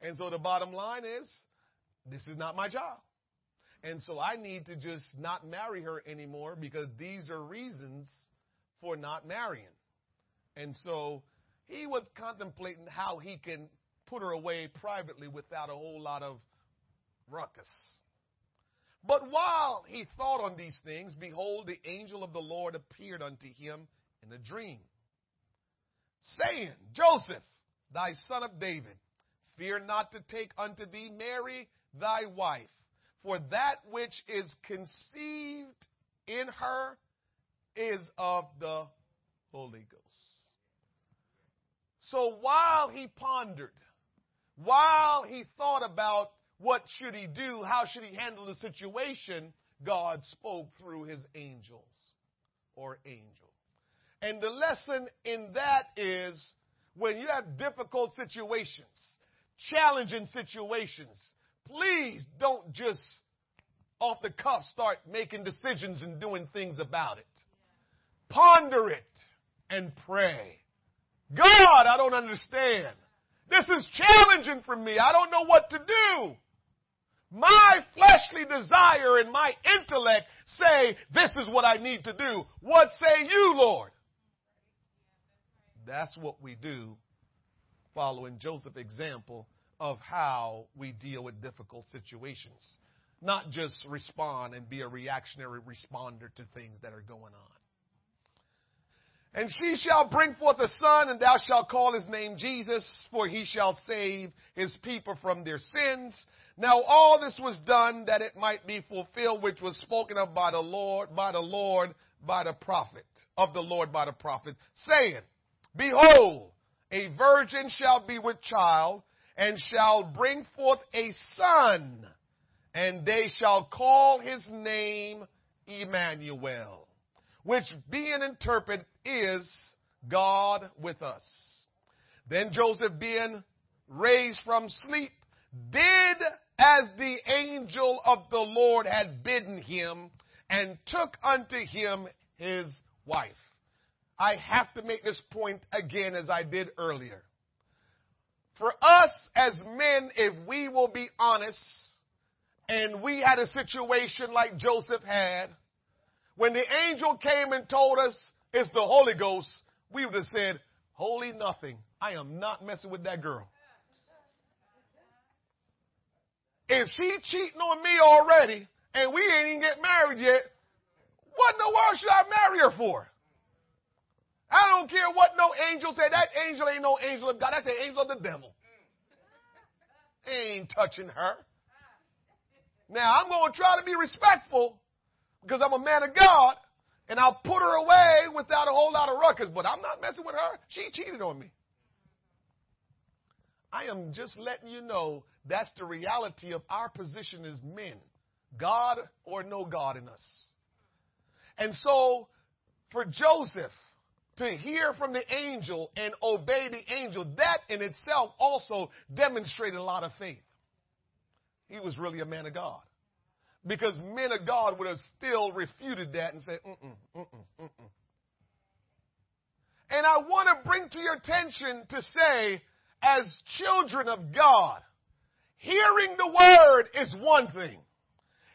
And so the bottom line is, this is not my child. And so I need to just not marry her anymore because these are reasons for not marrying. And so he was contemplating how he can put her away privately without a whole lot of ruckus. But while he thought on these things, behold, the angel of the Lord appeared unto him in a dream, saying, Joseph, thy son of David, fear not to take unto thee Mary thy wife, for that which is conceived in her is of the Holy Ghost. So while he pondered, while he thought about what should he do, how should he handle the situation, God spoke through his angels or angel. And the lesson in that is when you have difficult situations, challenging situations, please don't just off the cuff start making decisions and doing things about it. Ponder it and pray. God, I don't understand. This is challenging for me. I don't know what to do. My fleshly desire and my intellect say, this is what I need to do. What say you, Lord? That's what we do following Joseph's example of how we deal with difficult situations. Not just respond and be a reactionary responder to things that are going on. And she shall bring forth a son, and thou shalt call his name Jesus, for he shall save his people from their sins. Now all this was done that it might be fulfilled, which was spoken of by the Lord, by the Lord, by the prophet, of the Lord by the prophet, saying, Behold, a virgin shall be with child, and shall bring forth a son, and they shall call his name Emmanuel, which being interpreted is God with us. Then Joseph, being raised from sleep, did as the angel of the Lord had bidden him, and took unto him his wife. I have to make this point again as I did earlier. For us as men, if we will be honest, and we had a situation like Joseph had, when the angel came and told us it's the Holy Ghost, we would have said, Holy nothing. I am not messing with that girl. If she cheating on me already and we ain't even get married yet, what in the world should I marry her for? I don't care what no angel said. That angel ain't no angel of God. That's the angel of the devil. Ain't touching her. Now I'm going to try to be respectful because I'm a man of God and I'll put her away without a whole lot of ruckus, but I'm not messing with her. She cheated on me. I am just letting you know that's the reality of our position as men. God or no God in us. And so, for Joseph to hear from the angel and obey the angel, that in itself also demonstrated a lot of faith. He was really a man of God. Because men of God would have still refuted that and said, mm-mm, mm-mm, mm-mm. And I want to bring to your attention to say, as children of God, hearing the word is one thing.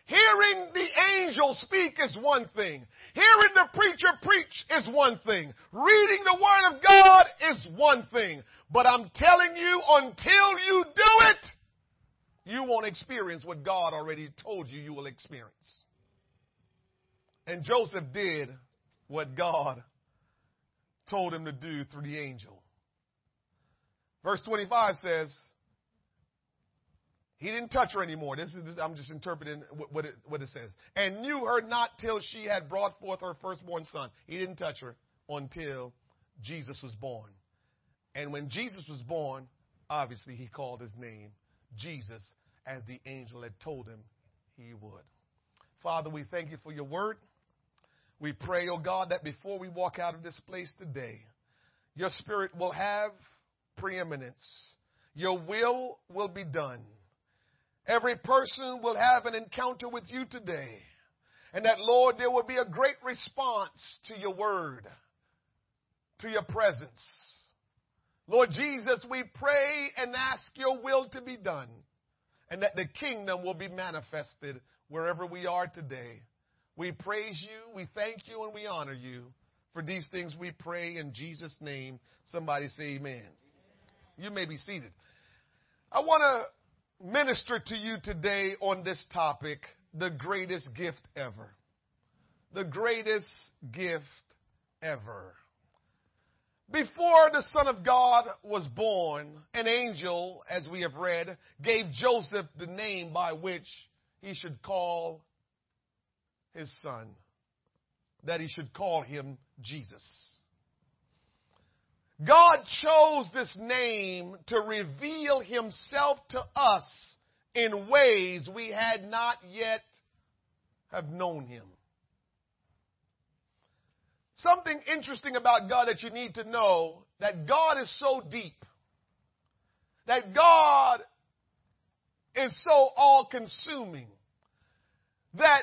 Hearing the angel speak is one thing. Hearing the preacher preach is one thing. Reading the word of God is one thing. But I'm telling you, until you do it, you won't experience what God already told you you will experience. And Joseph did what God told him to do through the angel. Verse 25 says, he didn't touch her anymore. This is this, I'm just interpreting what it, what it says. And knew her not till she had brought forth her firstborn son. He didn't touch her until Jesus was born. And when Jesus was born, obviously he called his name Jesus as the angel had told him he would. Father, we thank you for your word. We pray, oh God, that before we walk out of this place today, your spirit will have preeminence. Your will will be done. Every person will have an encounter with you today. And that, Lord, there will be a great response to your word, to your presence. Lord Jesus, we pray and ask your will to be done and that the kingdom will be manifested wherever we are today. We praise you, we thank you, and we honor you. For these things we pray in Jesus' name. Somebody say amen. You may be seated. I want to minister to you today on this topic the greatest gift ever. The greatest gift ever. Before the Son of God was born, an angel, as we have read, gave Joseph the name by which he should call his son, that he should call him Jesus. God chose this name to reveal himself to us in ways we had not yet have known him. Something interesting about God that you need to know that God is so deep. That God is so all consuming that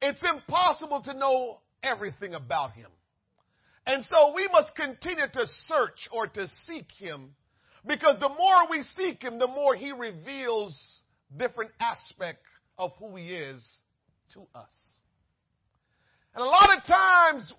it's impossible to know everything about him. And so we must continue to search or to seek him because the more we seek him, the more he reveals different aspects of who he is to us. And a lot of times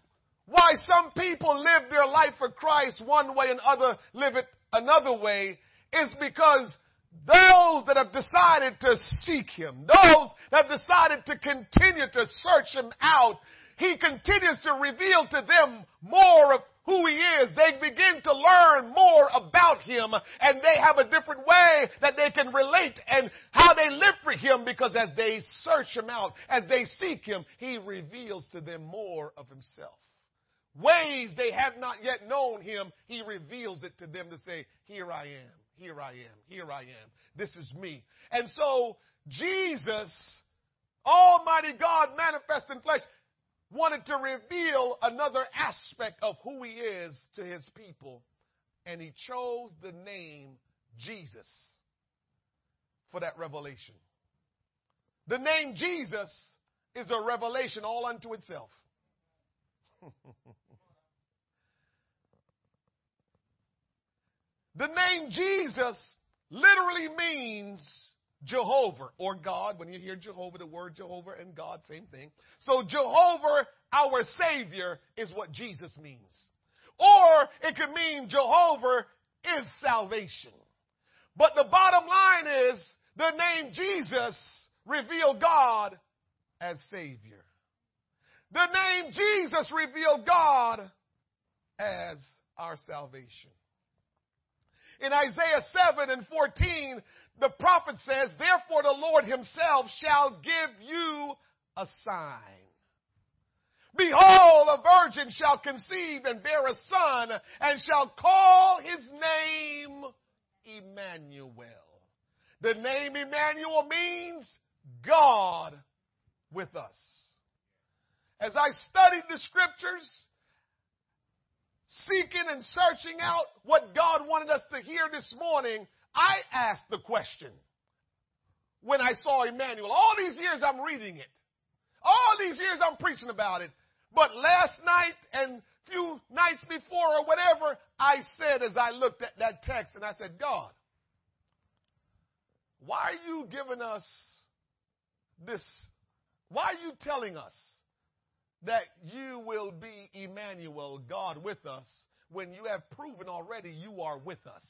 why some people live their life for Christ one way and other live it another way is because those that have decided to seek Him, those that have decided to continue to search Him out, He continues to reveal to them more of who He is. They begin to learn more about Him and they have a different way that they can relate and how they live for Him because as they search Him out, as they seek Him, He reveals to them more of Himself ways they have not yet known him, he reveals it to them to say, Here I am, here I am, here I am. This is me. And so, Jesus, Almighty God manifest in flesh, wanted to reveal another aspect of who he is to his people. And he chose the name Jesus for that revelation. The name Jesus is a revelation all unto itself. [laughs] The name Jesus literally means Jehovah or God. When you hear Jehovah, the word Jehovah and God, same thing. So Jehovah, our Savior, is what Jesus means. Or it could mean Jehovah is salvation. But the bottom line is the name Jesus revealed God as Savior. The name Jesus revealed God as our salvation. In Isaiah 7 and 14, the prophet says, Therefore the Lord himself shall give you a sign. Behold, a virgin shall conceive and bear a son, and shall call his name Emmanuel. The name Emmanuel means God with us. As I studied the scriptures, seeking and searching out what God wanted us to hear this morning, I asked the question when I saw Emmanuel. All these years I'm reading it. All these years I'm preaching about it. But last night and few nights before or whatever, I said as I looked at that text and I said, God, why are you giving us this? Why are you telling us that you will be Emmanuel, God with us, when you have proven already you are with us.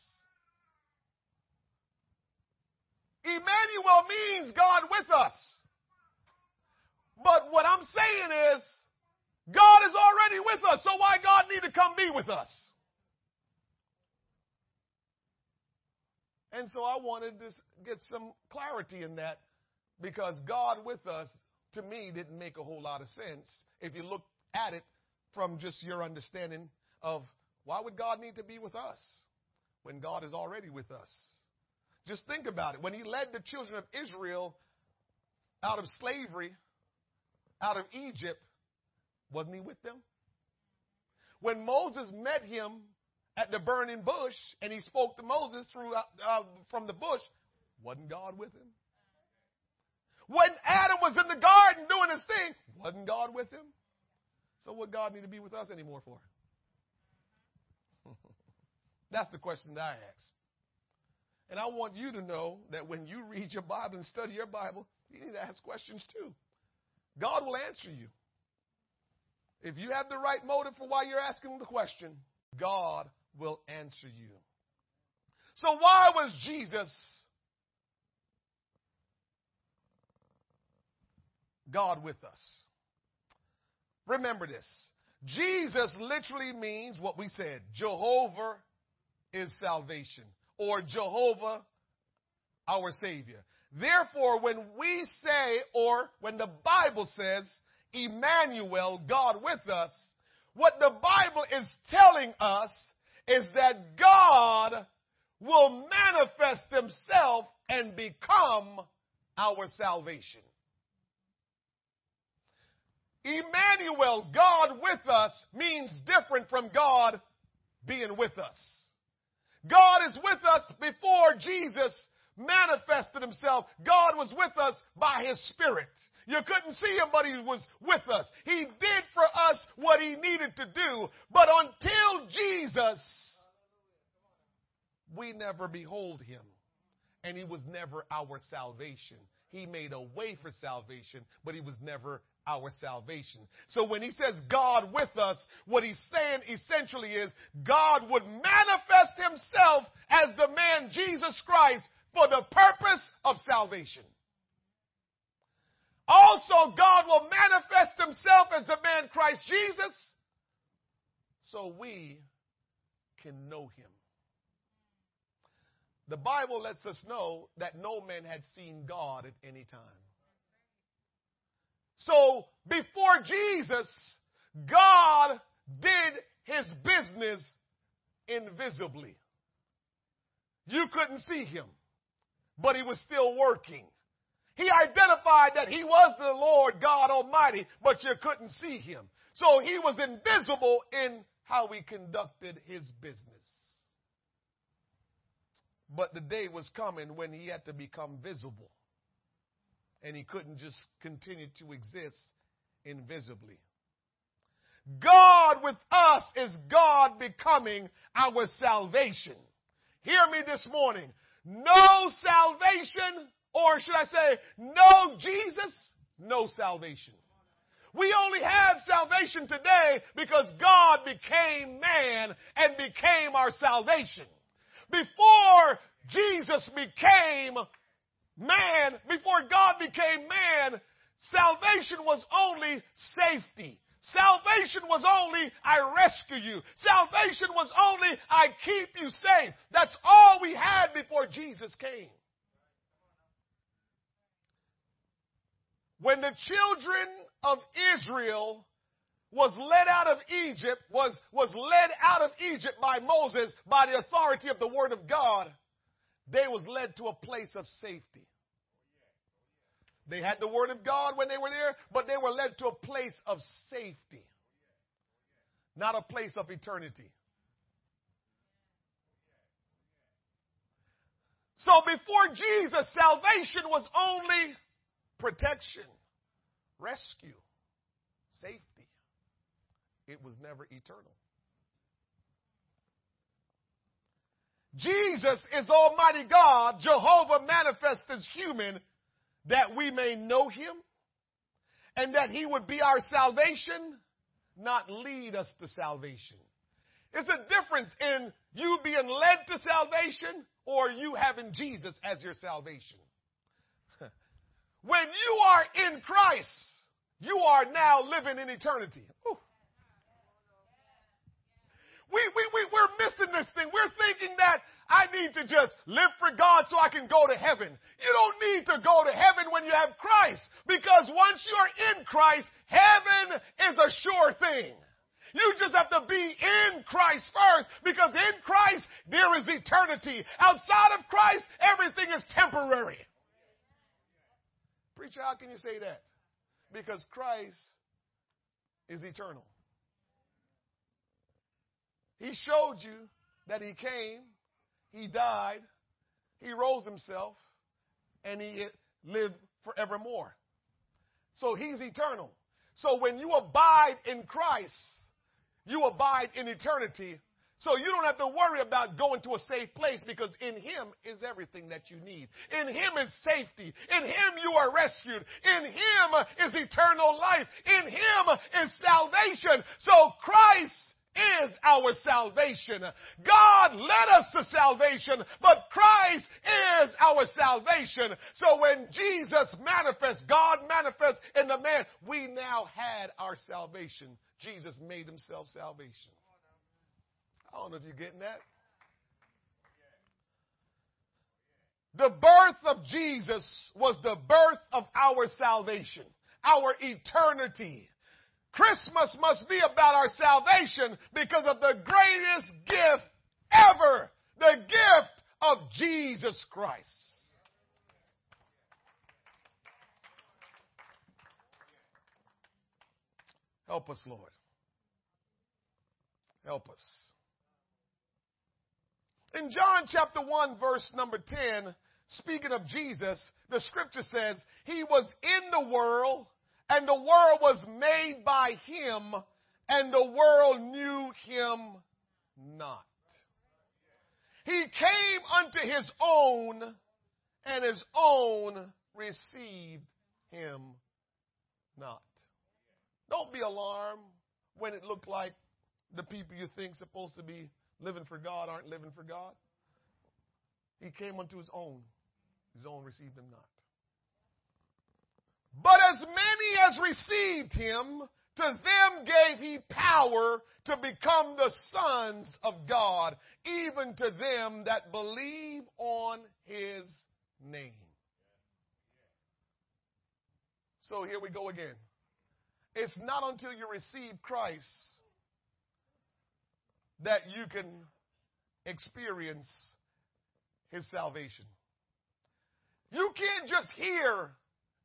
Emmanuel means God with us. But what I'm saying is, God is already with us, so why God need to come be with us? And so I wanted to get some clarity in that because God with us to me didn't make a whole lot of sense if you look at it from just your understanding of Why would God need to be with us when God is already with us? Just think about it. When he led the children of Israel out of slavery, out of Egypt, wasn't he with them? When Moses met him at the burning bush and he spoke to Moses through, uh, uh, from the bush, wasn't God with him? When Adam was in the garden doing his thing, wasn't God with him? So what God need to be with us anymore for? [laughs] That's the question that I asked. And I want you to know that when you read your Bible and study your Bible, you need to ask questions too. God will answer you. If you have the right motive for why you're asking the question, God will answer you. So why was Jesus God with us? Remember this. Jesus literally means what we said. Jehovah is salvation or Jehovah our Savior. Therefore, when we say, or when the Bible says, Emmanuel, God with us, what the Bible is telling us is that God will manifest himself and become our salvation. Emmanuel, God with us, means different from God being with us. God is with us before Jesus manifested himself. God was with us by his spirit. You couldn't see him, but he was with us. He did for us what he needed to do. But until Jesus, we never behold him. And he was never our salvation. He made a way for salvation, but he was never our salvation. So when he says God with us, what he's saying essentially is God would manifest himself as the man Jesus Christ for the purpose of salvation. Also, God will manifest himself as the man Christ Jesus so we can know him. The Bible lets us know that no man had seen God at any time. So before Jesus, God did his business invisibly. You couldn't see him, but he was still working. He identified that he was the Lord God Almighty, but you couldn't see him. So he was invisible in how he conducted his business. But the day was coming when he had to become visible and he couldn't just continue to exist invisibly. God with us is God becoming our salvation. Hear me this morning. No salvation, or should I say, no Jesus, no salvation. We only have salvation today because God became man and became our salvation. Before Jesus became man, before God became man, salvation was only safety. Salvation was only I rescue you. Salvation was only I keep you safe. That's all we had before Jesus came. When the children of Israel was led out of Egypt, was, was led out of Egypt by Moses by the authority of the word of God, they was led to a place of safety. They had the word of God when they were there, but they were led to a place of safety, not a place of eternity. So before Jesus, salvation was only protection, rescue, safety. It was never eternal. Jesus is Almighty God, Jehovah manifest as human, that we may know him and that he would be our salvation, not lead us to salvation. It's a difference in you being led to salvation or you having Jesus as your salvation. [laughs] when you are in Christ, you are now living in eternity. We, we, we, we're missing this thing. We're thinking that I need to just live for God so I can go to heaven. You don't need to go to heaven when you have Christ because once you're in Christ, heaven is a sure thing. You just have to be in Christ first because in Christ there is eternity. Outside of Christ, everything is temporary. Preacher, how can you say that? Because Christ is eternal. He showed you that He came, He died, He rose Himself, and He lived forevermore. So He's eternal. So when you abide in Christ, you abide in eternity. So you don't have to worry about going to a safe place because in Him is everything that you need. In Him is safety. In Him you are rescued. In Him is eternal life. In Him is salvation. So Christ is our salvation. God led us to salvation, but Christ is our salvation. So when Jesus manifests, God manifests in the man, we now had our salvation. Jesus made himself salvation. I don't know if you're getting that. The birth of Jesus was the birth of our salvation, our eternity. Christmas must be about our salvation because of the greatest gift ever the gift of Jesus Christ. Help us, Lord. Help us. In John chapter 1, verse number 10, speaking of Jesus, the scripture says, He was in the world and the world was made by him, and the world knew him not. He came unto his own, and his own received him not. Don't be alarmed when it looked like the people you think supposed to be living for God aren't living for God. He came unto his own. His own received him not. But as many as received him, to them gave he power to become the sons of God, even to them that believe on his name. So here we go again. It's not until you receive Christ that you can experience his salvation. You can't just hear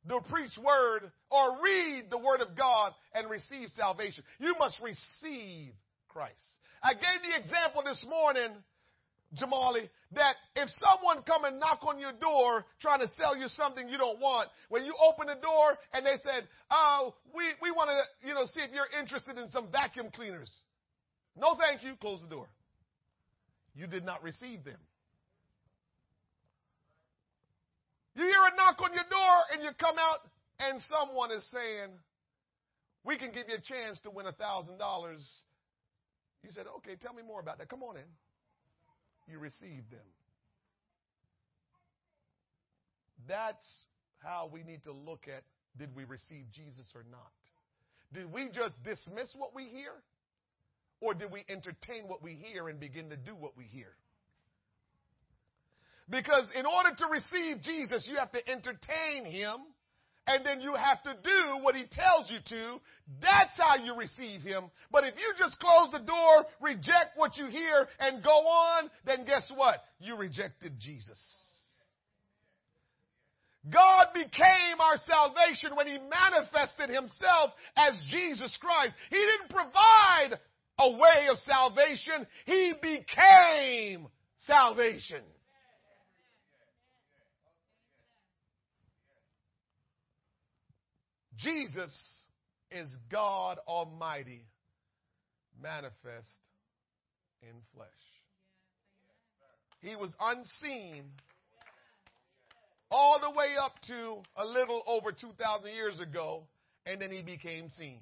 the preached word or read the word of God and receive salvation. You must receive Christ. I gave the example this morning, Jamali, that if someone come and knock on your door trying to sell you something you don't want, when you open the door and they said, "Oh, we we want to, you know, see if you're interested in some vacuum cleaners." No, thank you. Close the door. You did not receive them. You hear a knock on your door and you come out and someone is saying, We can give you a chance to win a $1,000. You said, Okay, tell me more about that. Come on in. You received them. That's how we need to look at did we receive Jesus or not? Did we just dismiss what we hear? Or did we entertain what we hear and begin to do what we hear? Because in order to receive Jesus, you have to entertain him and then you have to do what he tells you to. That's how you receive him. But if you just close the door, reject what you hear, and go on, then guess what? You rejected Jesus. God became our salvation when he manifested himself as Jesus Christ. He didn't provide a way of salvation, he became salvation. Jesus is God Almighty manifest in flesh. He was unseen all the way up to a little over 2,000 years ago, and then he became seen.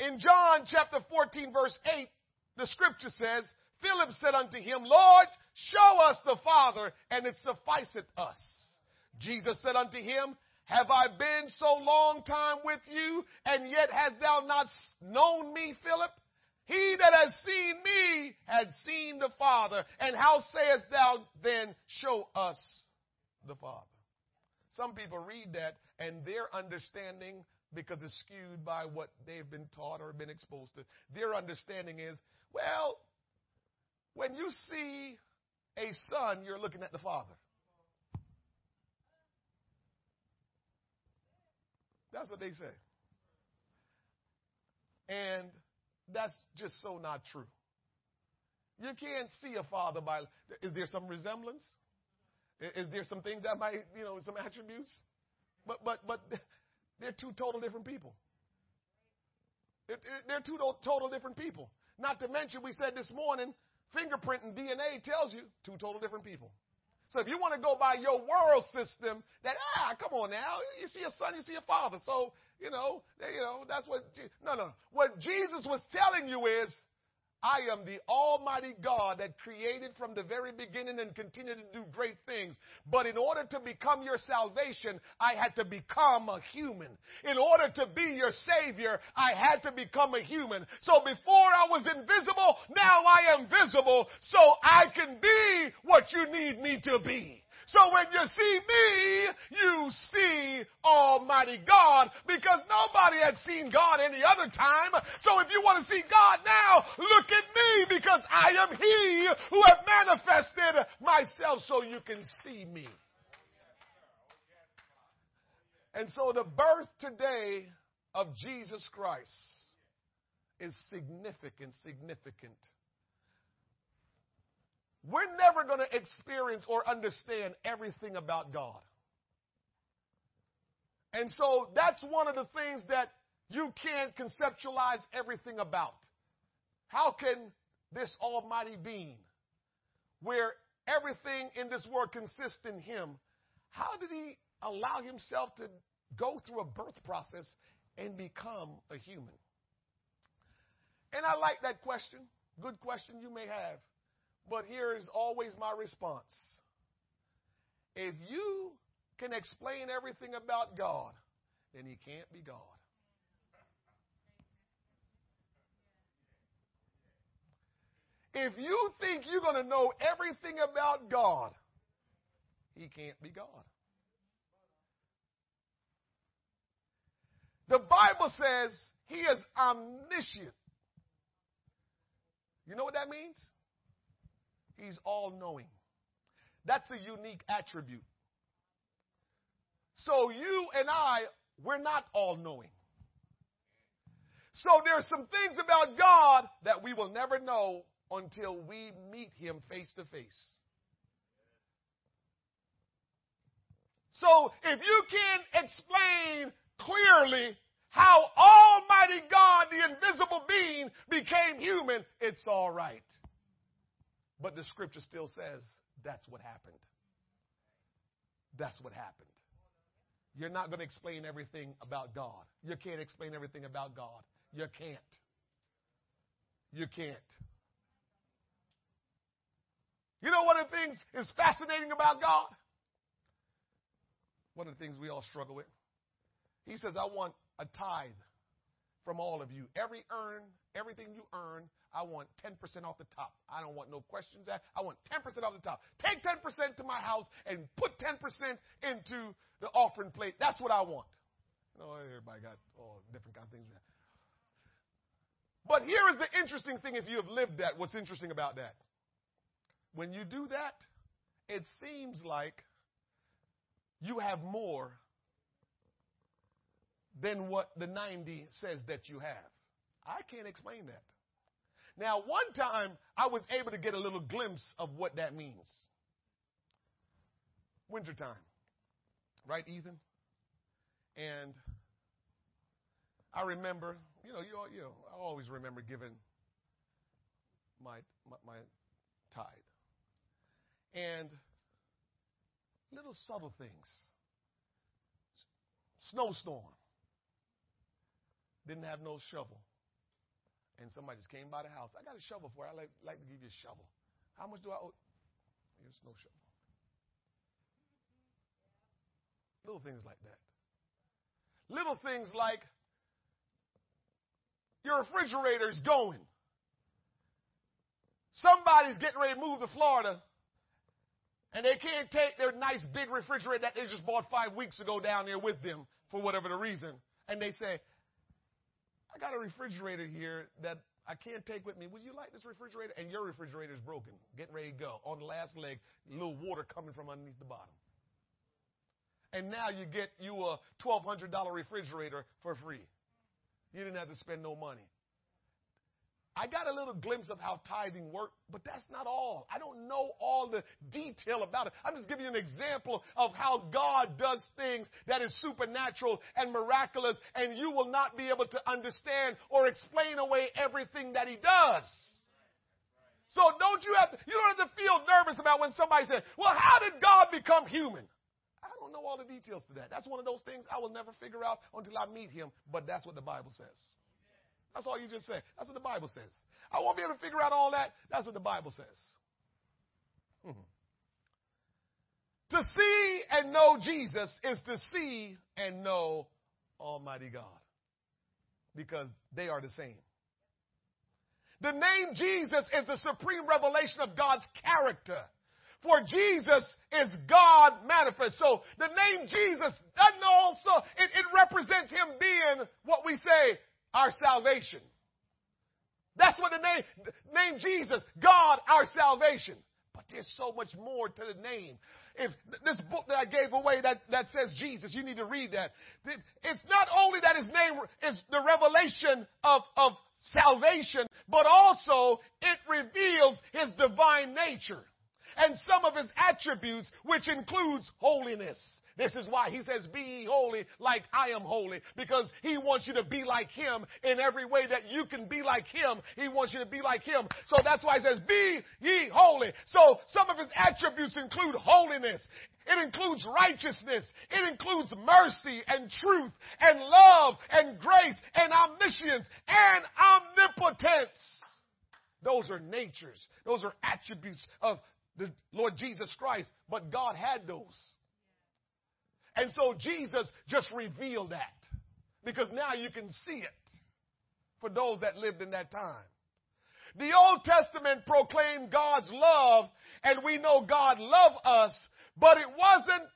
In John chapter 14, verse 8, the scripture says, Philip said unto him, Lord, show us the Father, and it sufficeth us. Jesus said unto him, Have I been so long time with you, and yet hast thou not known me, Philip? He that has seen me has seen the Father. And how sayest thou then, Show us the Father? some people read that and their understanding, because it's skewed by what they've been taught or been exposed to, their understanding is, well, when you see a son, you're looking at the father. That's what they say. And that's just so not true. You can't see a father by. Is there some resemblance? Is there some things that might, you know, some attributes? But but but [laughs] they're two total different people. They're two total different people. Not to mention, we said this morning, fingerprint and DNA tells you two total different people. So if you want to go by your world system, that ah, come on now, you see a son, you see a father. So you know, you know that's what. No, no. What Jesus was telling you is I am the Almighty God that created from the very beginning and continue to do great things. But in order to become your salvation, I had to become a human. In order to be your Savior, I had to become a human. So before I was invisible, now I am visible so I can be what you need me to be. So when you see me, you see Almighty God because nobody had seen God any other time. So if you want to see God now, look at me because I am He who have manifested myself so you can see me. And so the birth today of Jesus Christ is significant, significant we're never going to experience or understand everything about God. And so that's one of the things that you can't conceptualize everything about. How can this almighty being, where everything in this world consists in him, how did he allow himself to go through a birth process and become a human? And I like that question. Good question you may have. But here is always my response. If you can explain everything about God, then he can't be God. If you think you're going to know everything about God, he can't be God. The Bible says he is omniscient. You know what that means? He's all knowing. That's a unique attribute. So you and I, we're not all knowing. So there's some things about God that we will never know until we meet him face to face. So if you can explain clearly how Almighty God, the invisible being, became human, it's all right. But the scripture still says that's what happened. That's what happened. You're not going to explain everything about God. You can't explain everything about God. You can't. You can't. You know one of the things is fascinating about God? One of the things we all struggle with. He says, I want a tithe from all of you. Every earn, everything you earn, I want 10% off the top. I don't want no questions asked. I want 10% off the top. Take 10% to my house and put 10% into the offering plate. That's what I want. You know, everybody got all different kind of things. But here is the interesting thing if you have lived that, what's interesting about that? When you do that, it seems like you have more than what the 90 says that you have. I can't explain that. Now, one time I was able to get a little glimpse of what that means. Wintertime. Right, Ethan? And I remember, you know, you, you know, I always remember giving my, my, my tithe. And little subtle things. Snowstorm. Didn't have no shovel and somebody just came by the house. I got a shovel for you. I like, like to give you a shovel. How much do I owe? Here's no shovel. Little things like that. Little things like your refrigerator is going. Somebody's getting ready to move to Florida, And they can't take their nice big refrigerator that they just bought five weeks ago down there with them for whatever the reason. And they say, I got a refrigerator here that I can't take with me. Would you like this refrigerator? And your refrigerator is broken, getting ready to go. On the last leg, a little water coming from underneath the bottom. And now you get you a $1,200 refrigerator for free. You didn't have to spend no money. I got a little glimpse of how tithing worked, but that's not all. I don't know all the detail about it. I'm just giving you an example of how God does things that is supernatural and miraculous, and you will not be able to understand or explain away everything that He does. So don't you have to, you don't have to feel nervous about when somebody says, well, how did God become human? I don't know all the details to that. That's one of those things I will never figure out until I meet him, but that's what the Bible says. That's all you just said. That's what the Bible says. I won't be able to figure out all that. That's what the Bible says. Mm-hmm. To see and know Jesus is to see and know Almighty God because they are the same. The name Jesus is the supreme revelation of God's character. For Jesus is God manifest. So the name Jesus doesn't also, it, it represents him being what we say our salvation. That's what the name, name Jesus, God, our salvation. But there's so much more to the name. If this book that I gave away that, that says Jesus, you need to read that. It's not only that his name is the revelation of, of salvation, but also it reveals his divine nature and some of his attributes, which includes holiness. This is why he says, Be ye holy like I am holy, because he wants you to be like him in every way that you can be like him. He wants you to be like him. So that's why he says, Be ye holy. So some of his attributes include holiness. It includes righteousness. It includes mercy and truth and love and grace and omniscience and omnipotence. Those are natures. Those are attributes of the Lord Jesus Christ. But God had those. And so Jesus just revealed that because now you can see it for those that lived in that time. The Old Testament proclaimed God's love, and we know God loved us, but it wasn't,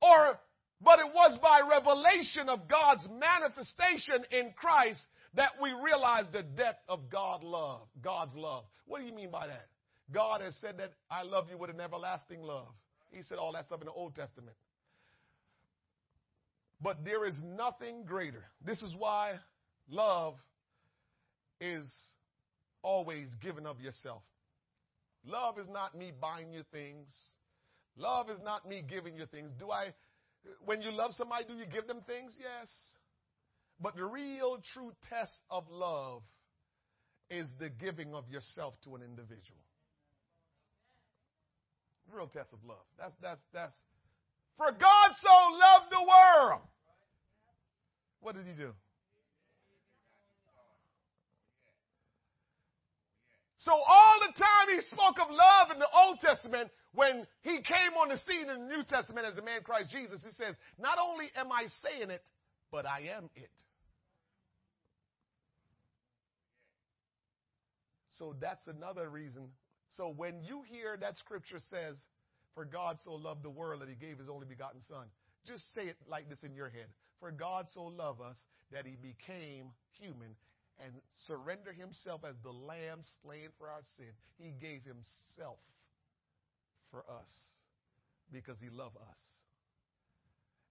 or, but it was by revelation of God's manifestation in Christ that we realized the depth of God love, God's love. What do you mean by that? God has said that I love you with an everlasting love. He said all that stuff in the Old Testament. But there is nothing greater. This is why love is always giving of yourself. Love is not me buying you things. Love is not me giving you things. Do I, when you love somebody, do you give them things? Yes. But the real true test of love is the giving of yourself to an individual. Real test of love. That's, that's, that's, for God so loved the world what did he do? So all the time he spoke of love in the Old Testament, when he came on the scene in the New Testament as the man Christ Jesus, he says, not only am I saying it, but I am it. So that's another reason. So when you hear that scripture says, for God so loved the world that he gave his only begotten son, just say it like this in your head. For God so loved us that he became human and surrendered himself as the lamb slain for our sin. He gave himself for us because he loved us.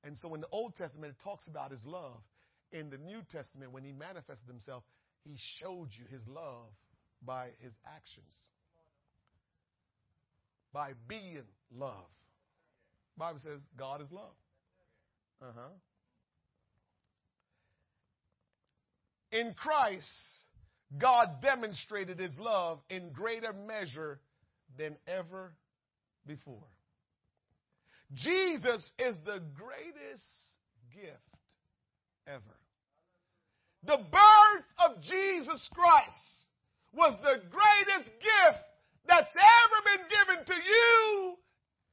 And so in the Old Testament, it talks about his love. In the New Testament, when he manifested himself, he showed you his love by his actions, by being love. Bible says God is love. Uh huh. In Christ, God demonstrated his love in greater measure than ever before. Jesus is the greatest gift ever. The birth of Jesus Christ was the greatest gift that's ever been given to you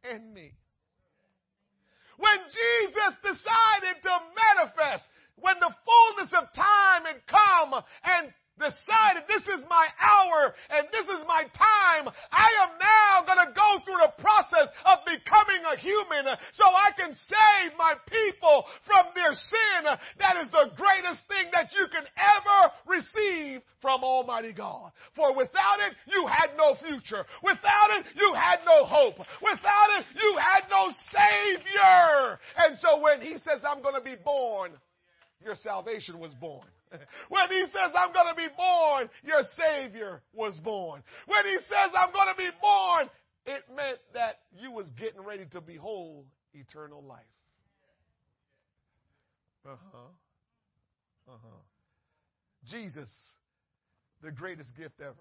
and me. When Jesus decided to manifest when the fullness of time had come and decided this is my hour and this is my time, I am now going to go through the process of becoming a human so I can save my people from their sin. That is the greatest thing that you can ever receive from Almighty God. For without it, you had no future. Without it, you had no hope. Without it, you had no Savior. And so when He says, I'm going to be born, your salvation was born. [laughs] When he says, I'm going to be born, your Savior was born. When he says, I'm going to be born, it meant that you was getting ready to behold eternal life. Uh-huh. Uh-huh. Jesus, the greatest gift ever.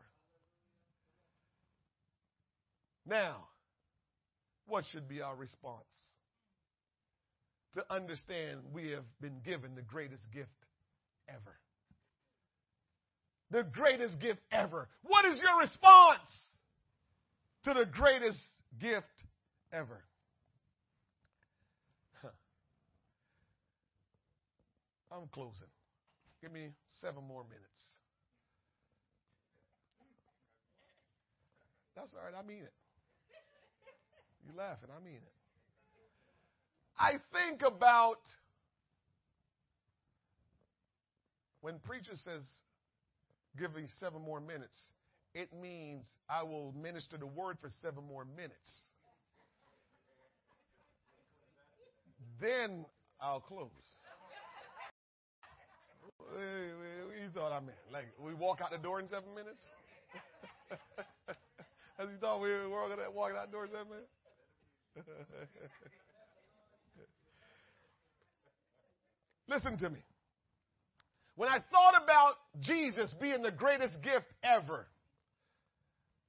Now, what should be our response? To understand we have been given the greatest gift ever. The greatest gift ever. What is your response to the greatest gift ever? Huh. I'm closing. Give me seven more minutes. That's all right. I mean it. You're laughing? I mean it. I think about when preacher says, give me seven more minutes, it means I will minister the word for seven more minutes. Then I'll close. You thought I meant? Like we walk out the door in seven minutes? [laughs] As you thought we were walking out the door in seven minutes? [laughs] Listen to me. When I thought about Jesus being the greatest gift ever,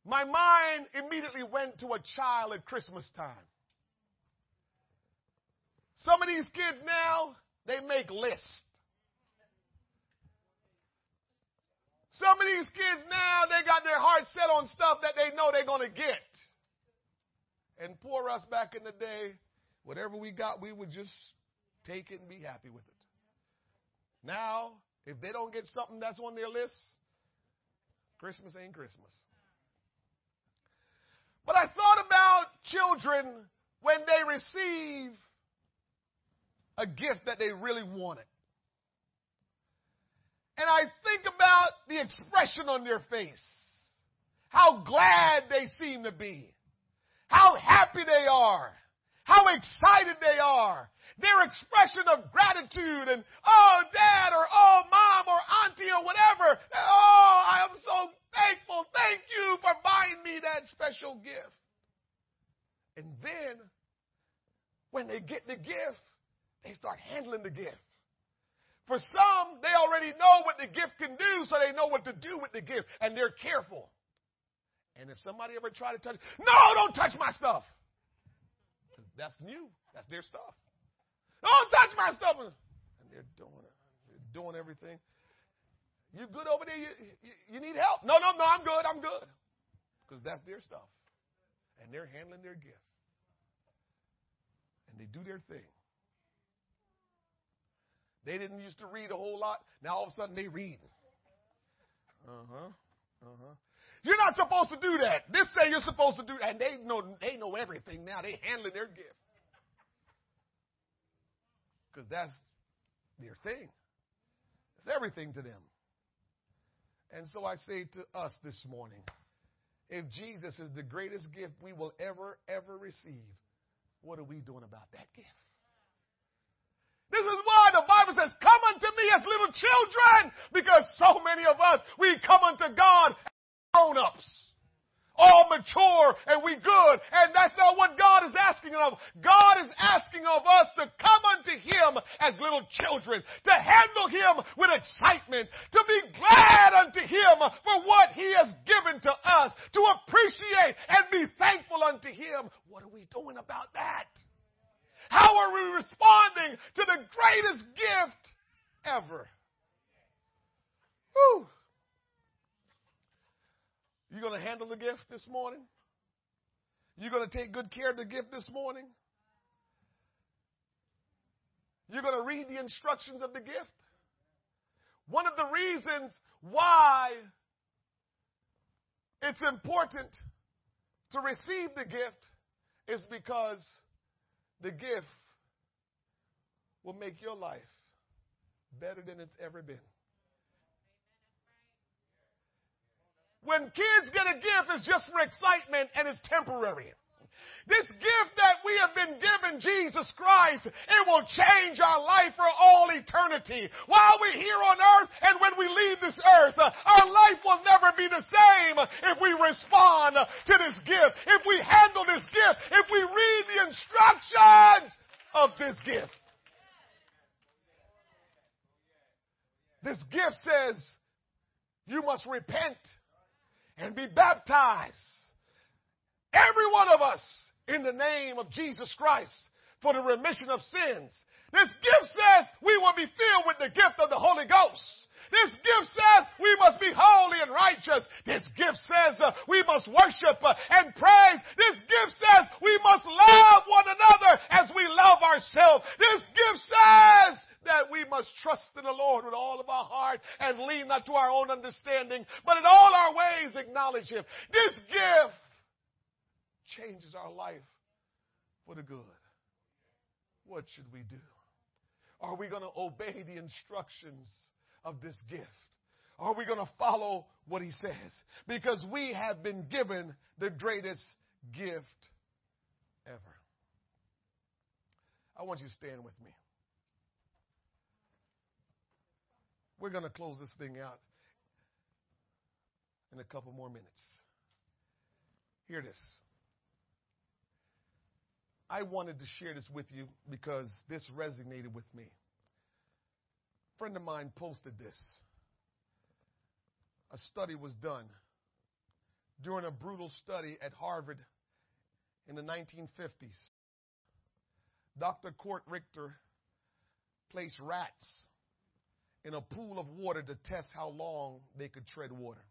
my mind immediately went to a child at Christmas time. Some of these kids now, they make lists. Some of these kids now, they got their heart set on stuff that they know they're going to get. And poor us back in the day, whatever we got, we would just take it and be happy with it. Now, if they don't get something that's on their list, Christmas ain't Christmas. But I thought about children when they receive a gift that they really wanted. And I think about the expression on their face, how glad they seem to be, how happy they are, how excited they are, their expression of gratitude and, oh, dad or oh, mom or auntie or whatever. Oh, I am so thankful. Thank you for buying me that special gift. And then when they get the gift, they start handling the gift. For some, they already know what the gift can do, so they know what to do with the gift, and they're careful. And if somebody ever try to touch, no, don't touch my stuff. That's new. That's their stuff. Don't touch my stuff. And they're doing it. They're doing everything. You good over there? You, you, you need help? No, no, no, I'm good. I'm good. Because that's their stuff. And they're handling their gift. And they do their thing. They didn't used to read a whole lot. Now all of a sudden they read. Uh huh. Uh huh. You're not supposed to do that. This say you're supposed to do, and they know they know everything now. They handling their gift because that's their thing. It's everything to them. And so I say to us this morning if Jesus is the greatest gift we will ever, ever receive, what are we doing about that gift? This is why the Bible says, Come unto me as little children, because so many of us, we come unto God as grown ups all mature and we good. And that's not what God is asking of. God is asking of us to come unto Him as little children, to handle Him with excitement, to be glad unto Him for what He has given to us, to appreciate and be thankful unto Him. What are we doing about that? How are we responding to the greatest gift ever? Whew. You going to handle the gift this morning? You going to take good care of the gift this morning? You're going to read the instructions of the gift? One of the reasons why it's important to receive the gift is because the gift will make your life better than it's ever been. When kids get a gift, it's just for excitement and it's temporary. This gift that we have been given, Jesus Christ, it will change our life for all eternity. While we're here on earth and when we leave this earth, our life will never be the same if we respond to this gift, if we handle this gift, if we read the instructions of this gift. This gift says you must repent and be baptized. Every one of us in the name of Jesus Christ for the remission of sins. This gift says we will be filled with the gift of the Holy Ghost. This gift says we must be holy and righteous. This gift says uh, we must worship uh, and praise. This gift says we must love one another as we love ourselves. This gift says that we must trust in the Lord with all of our heart and lean not to our own understanding, but in all our ways acknowledge Him. This gift changes our life for the good. What should we do? Are we going to obey the instructions of this gift? Are we going to follow what he says? Because we have been given the greatest gift ever. I want you to stand with me. We're going to close this thing out in a couple more minutes. Hear this. I wanted to share this with you because this resonated with me. A friend of mine posted this. A study was done during a brutal study at Harvard in the 1950s. Dr. Curt Richter placed rats in a pool of water to test how long they could tread water.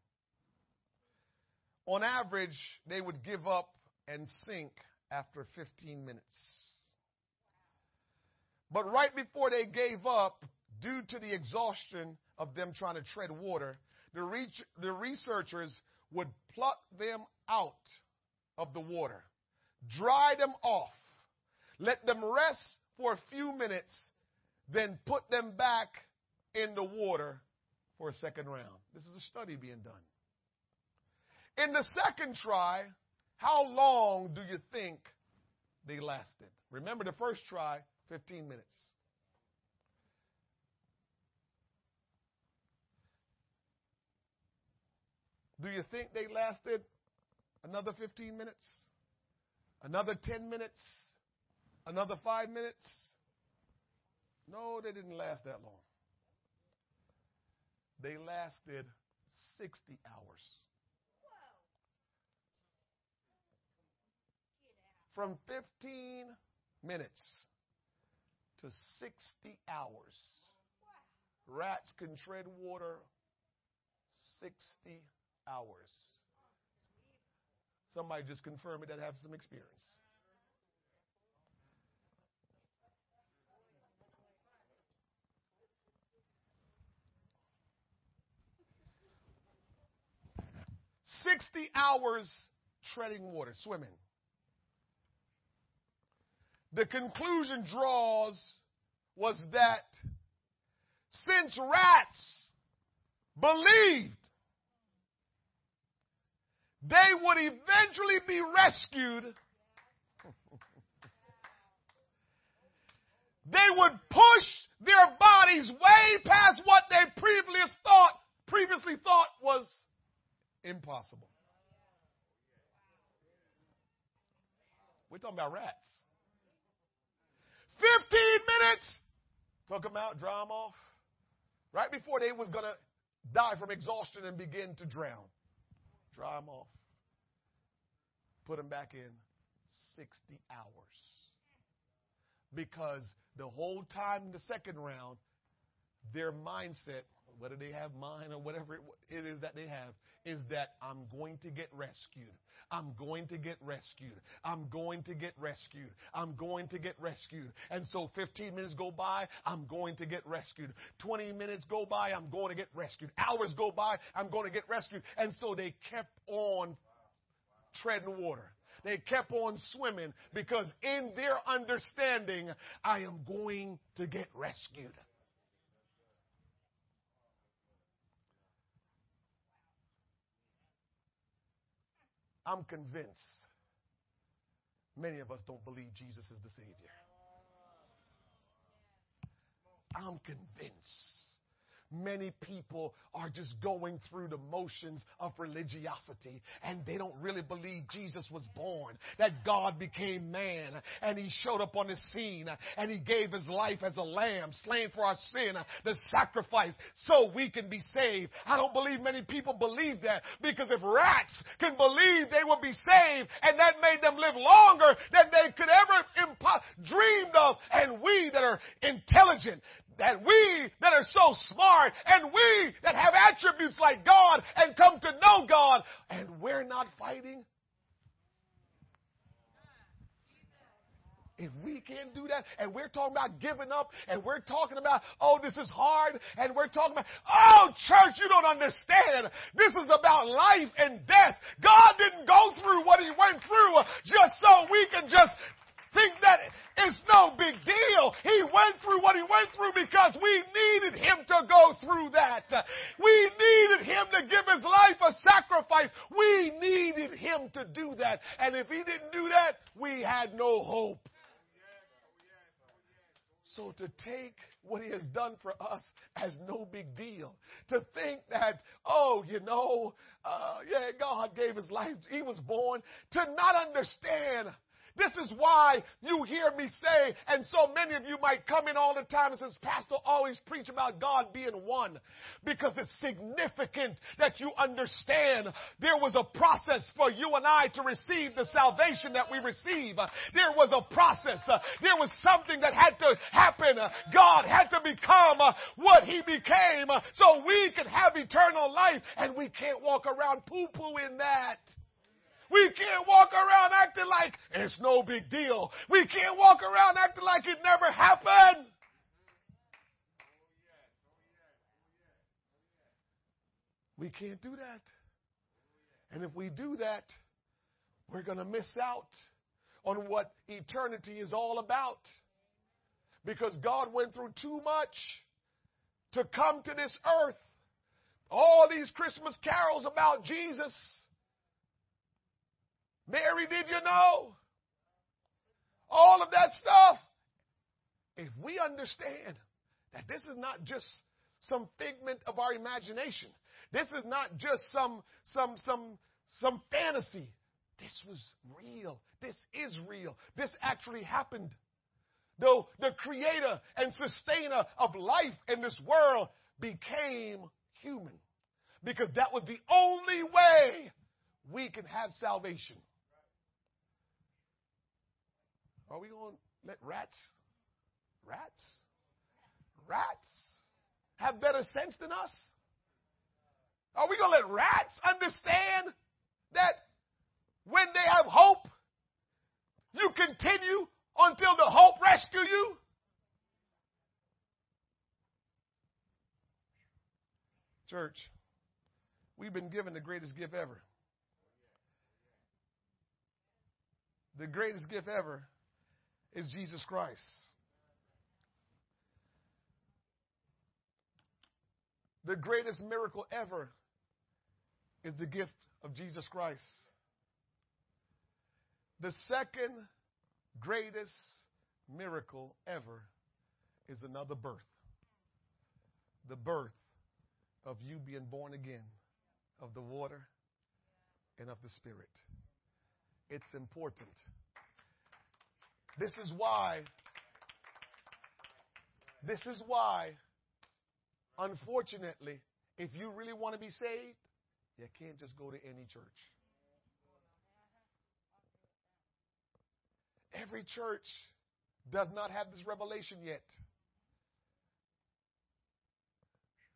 On average, they would give up and sink after 15 minutes. But right before they gave up, due to the exhaustion of them trying to tread water, the, the researchers would pluck them out of the water, dry them off, let them rest for a few minutes, then put them back in the water for a second round. This is a study being done. In the second try, how long do you think they lasted? Remember the first try, 15 minutes. Do you think they lasted another 15 minutes? Another 10 minutes? Another five minutes? No, they didn't last that long. They lasted 60 hours. from 15 minutes to 60 hours. Rats can tread water 60 hours. Somebody just confirm it that have some experience. Sixty hours treading water, swimming the conclusion draws was that since rats believed they would eventually be rescued, [laughs] they would push their bodies way past what they previously thought previously thought was impossible. We're talking about rats. 15 minutes. Took them out, dry them off. Right before they was going to die from exhaustion and begin to drown. Dry them off. Put them back in 60 hours. Because the whole time in the second round, their mindset, whether they have mine or whatever it is that they have, is that I'm going to get rescued. I'm going to get rescued. I'm going to get rescued. I'm going to get rescued. And so 15 minutes go by, I'm going to get rescued. 20 minutes go by, I'm going to get rescued. Hours go by, I'm going to get rescued. And so they kept on treading water. They kept on swimming because in their understanding, I am going to get rescued. I'm convinced many of us don't believe Jesus is the Savior. I'm convinced many people are just going through the motions of religiosity and they don't really believe Jesus was born, that God became man and he showed up on the scene and he gave his life as a lamb slain for our sin, the sacrifice so we can be saved. I don't believe many people believe that because if rats can believe they will be saved and that made them live longer than they could ever impo- dreamed of and we that are intelligent that we that are so smart and we that have attributes like God and come to know God and we're not fighting? If we can't do that and we're talking about giving up and we're talking about, oh, this is hard and we're talking about, oh, church, you don't understand. This is about life and death. God didn't go through what he went through just so we can just think that it's no big deal. He went through what he went through because we needed him to go through that. We needed him to give his life a sacrifice. We needed him to do that. And if he didn't do that, we had no hope. So to take what he has done for us as no big deal, to think that, oh, you know, uh, yeah, God gave his life, he was born, to not understand this is why you hear me say, and so many of you might come in all the time and says, Pastor always preach about God being one. Because it's significant that you understand there was a process for you and I to receive the salvation that we receive. There was a process. There was something that had to happen. God had to become what he became so we could have eternal life and we can't walk around poo-poo in that. We can't walk around acting like it's no big deal. We can't walk around acting like it never happened. We can't do that. And if we do that, we're going to miss out on what eternity is all about. Because God went through too much to come to this earth. All these Christmas carols about Jesus Mary, did you know? All of that stuff. If we understand that this is not just some figment of our imagination, this is not just some some some some fantasy. This was real. This is real. This actually happened. Though the creator and sustainer of life in this world became human. Because that was the only way we can have salvation. Are we going to let rats, rats, rats have better sense than us? Are we going to let rats understand that when they have hope, you continue until the hope rescue you? Church, we've been given the greatest gift ever. The greatest gift ever is Jesus Christ. The greatest miracle ever is the gift of Jesus Christ. The second greatest miracle ever is another birth. The birth of you being born again of the water and of the Spirit. It's important. This is why, this is why, unfortunately, if you really want to be saved, you can't just go to any church. Every church does not have this revelation yet.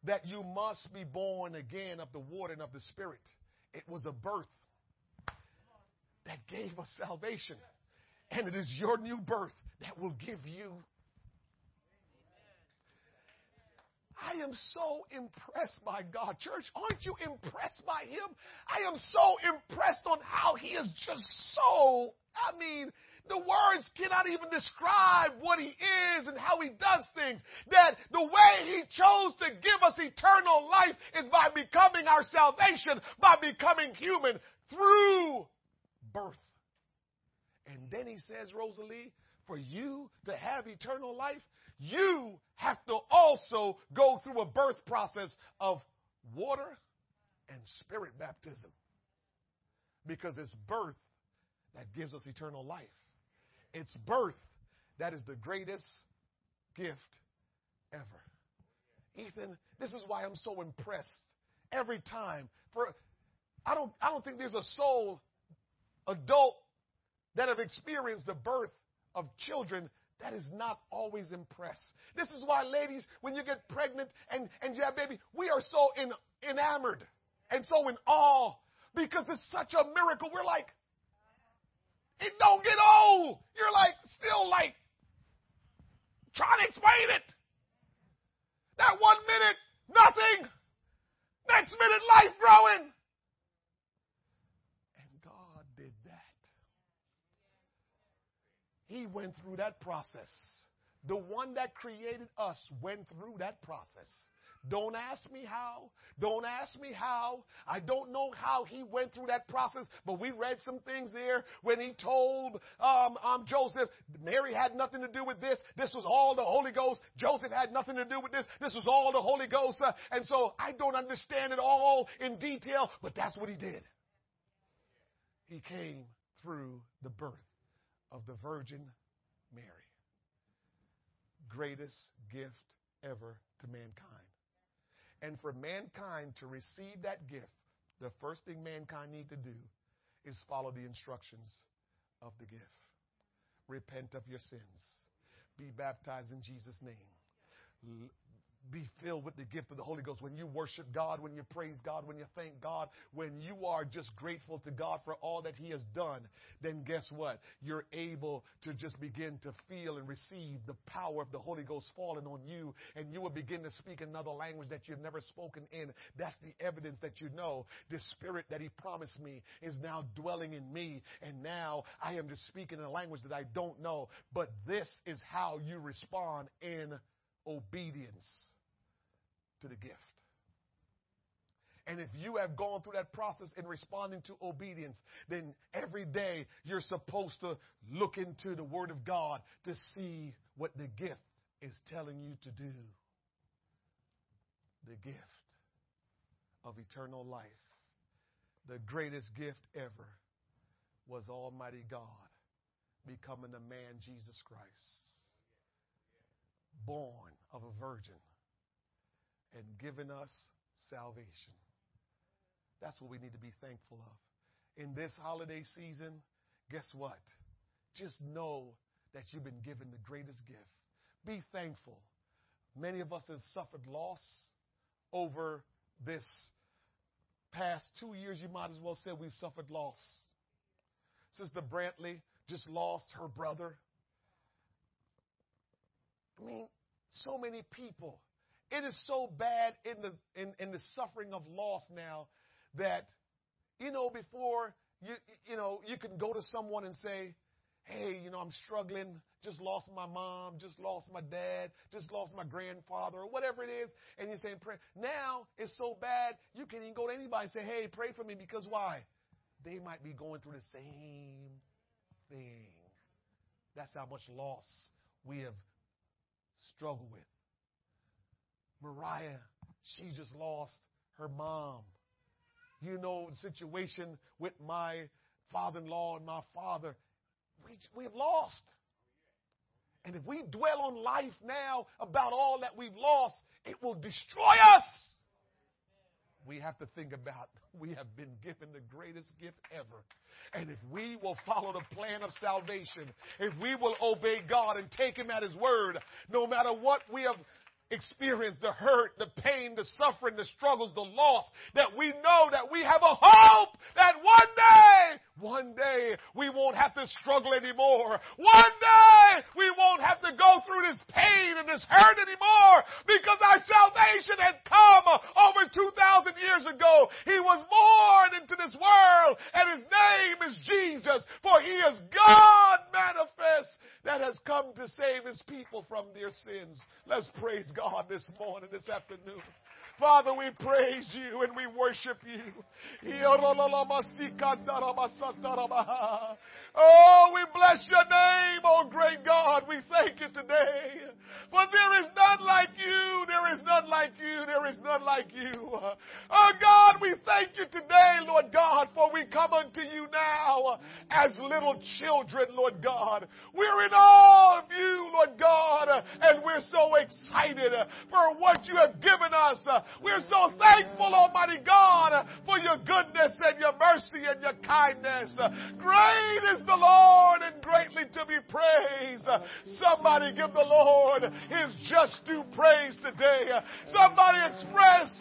That you must be born again of the water and of the Spirit. It was a birth that gave us salvation. And it is your new birth that will give you. I am so impressed by God. Church, aren't you impressed by Him? I am so impressed on how He is just so, I mean, the words cannot even describe what He is and how He does things. That the way He chose to give us eternal life is by becoming our salvation, by becoming human through birth. And then he says, Rosalie, for you to have eternal life, you have to also go through a birth process of water and spirit baptism. Because it's birth that gives us eternal life. It's birth that is the greatest gift ever. Ethan, this is why I'm so impressed every time. For I don't I don't think there's a soul adult that have experienced the birth of children that is not always impressed. This is why, ladies, when you get pregnant and, and you have baby, we are so in, enamored and so in awe because it's such a miracle. We're like, it don't get old. You're like, still like, trying to explain it. That one minute, nothing. Next minute, life growing. He went through that process. The one that created us went through that process. Don't ask me how. Don't ask me how. I don't know how he went through that process, but we read some things there when he told um, um, Joseph, Mary had nothing to do with this. This was all the Holy Ghost. Joseph had nothing to do with this. This was all the Holy Ghost. Uh, and so I don't understand it all in detail, but that's what he did. He came through the birth of the Virgin Mary. Greatest gift ever to mankind. And for mankind to receive that gift, the first thing mankind need to do is follow the instructions of the gift. Repent of your sins. Be baptized in Jesus' name be filled with the gift of the Holy Ghost. When you worship God, when you praise God, when you thank God, when you are just grateful to God for all that He has done, then guess what? You're able to just begin to feel and receive the power of the Holy Ghost falling on you, and you will begin to speak another language that you've never spoken in. That's the evidence that you know the Spirit that He promised me is now dwelling in me, and now I am just speaking in a language that I don't know. But this is how you respond in obedience to the gift. And if you have gone through that process in responding to obedience, then every day you're supposed to look into the Word of God to see what the gift is telling you to do. The gift of eternal life, the greatest gift ever, was Almighty God becoming the man Jesus Christ, born of a virgin and given us salvation. That's what we need to be thankful of. In this holiday season, guess what? Just know that you've been given the greatest gift. Be thankful. Many of us have suffered loss over this past two years. You might as well say we've suffered loss. Sister Brantley just lost her brother. I mean, so many people it is so bad in the in, in the suffering of loss now that you know before you you know you can go to someone and say, "Hey, you know I'm struggling. Just lost my mom. Just lost my dad. Just lost my grandfather, or whatever it is." And you're saying, "Pray." Now it's so bad you can even go to anybody and say, "Hey, pray for me," because why? They might be going through the same thing. That's how much loss we have struggled with. Mariah, she just lost her mom. You know the situation with my father-in-law and my father. We, we have lost. And if we dwell on life now about all that we've lost, it will destroy us. We have to think about [laughs] we have been given the greatest gift ever. And if we will follow the plan of salvation, if we will obey God and take Him at His word, no matter what we have experience the hurt, the pain, the suffering, the struggles, the loss, that we know that we have a hope that one day, one day we won't have to struggle anymore. One day we won't have to go through this pain and this hurt anymore because our salvation has come over 2,000 years ago. He was born into this world and his name is Jesus for he is God manifest that has come to save his people from their sins. Let's praise God this morning, this afternoon. Father, we praise you and we worship you. Oh, we bless your name, oh great God. We thank you today. For there is none like you. There is none like you. There is none like you. Oh God, we thank you today, Lord God, for we come unto you now as little children, Lord God. We're in awe of you, Lord God, and we're so excited for what you have given us. We're so thankful, Almighty God, for your goodness and your mercy and your kindness. Great is the Lord and greatly to be praised. Somebody give the Lord his just due praise today. Somebody express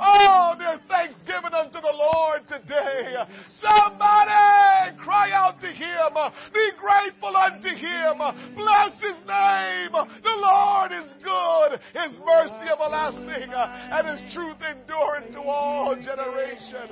Oh, their thanksgiving unto the Lord today. Somebody cry out to Him. Be grateful unto Him. Bless His name. The Lord is good. His mercy everlasting and His truth enduring to all generation.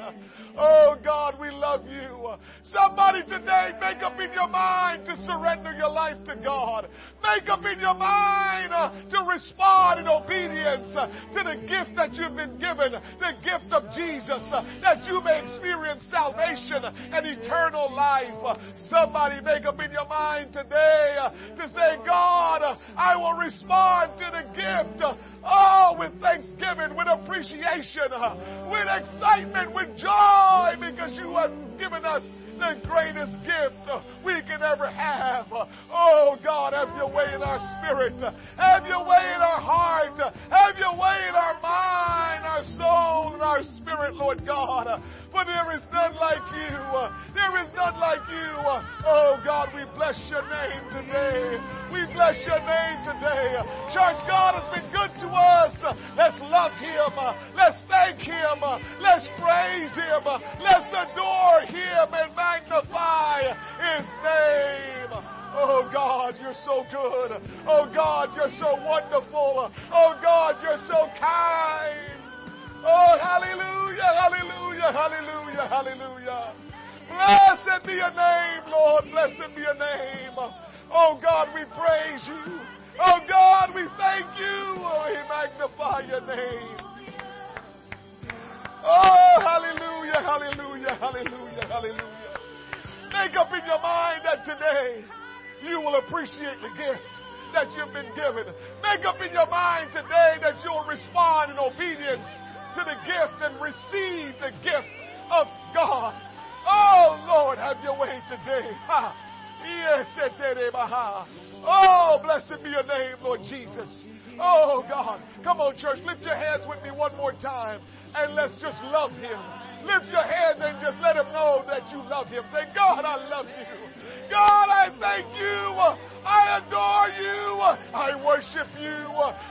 Oh God, we love you. Somebody today make up in your mind to surrender your life to God. Make up in your mind to respond in obedience to the gift that you've been given the gift of Jesus uh, that you may experience salvation and eternal life. Somebody make up in your mind today uh, to say, God, uh, I will respond to the gift. Oh, with thanksgiving, with appreciation, uh, with excitement, with joy, because you have given us the greatest gift uh, we can ever have. Oh God, have your way in our spirit. Uh, have your way in our heart. Have your way in our mind, our soul, and our spirit, Lord God. For there is none like you. There is none like you. Oh God, we bless your name today. We bless your name today. Church, God has been good to us. Let's love him. Let's thank him. Let's praise him. Let's adore him and magnify his name. Oh God, you're so good. Oh God, you're so wonderful. Oh God, you're so kind. Oh, hallelujah, hallelujah, hallelujah, hallelujah. Blessed be your name, Lord. Blessed be your name. Oh, God, we praise you. Oh, God, we thank you. Oh, we magnify your name. Oh, hallelujah, hallelujah, hallelujah, hallelujah. Make up in your mind that today you will appreciate the gift that you've been given. Make up in your mind today that you'll respond in obedience to the gift and receive the gift of God. Oh, Lord, have your way today. [laughs] Ha. Oh, blessed be your name, Lord Jesus. Oh, God. Come on, church. Lift your hands with me one more time and let's just love Him. Lift your hands and just let Him know that you love Him. Say, God, I love you. God, I thank you. I adore you. I worship you.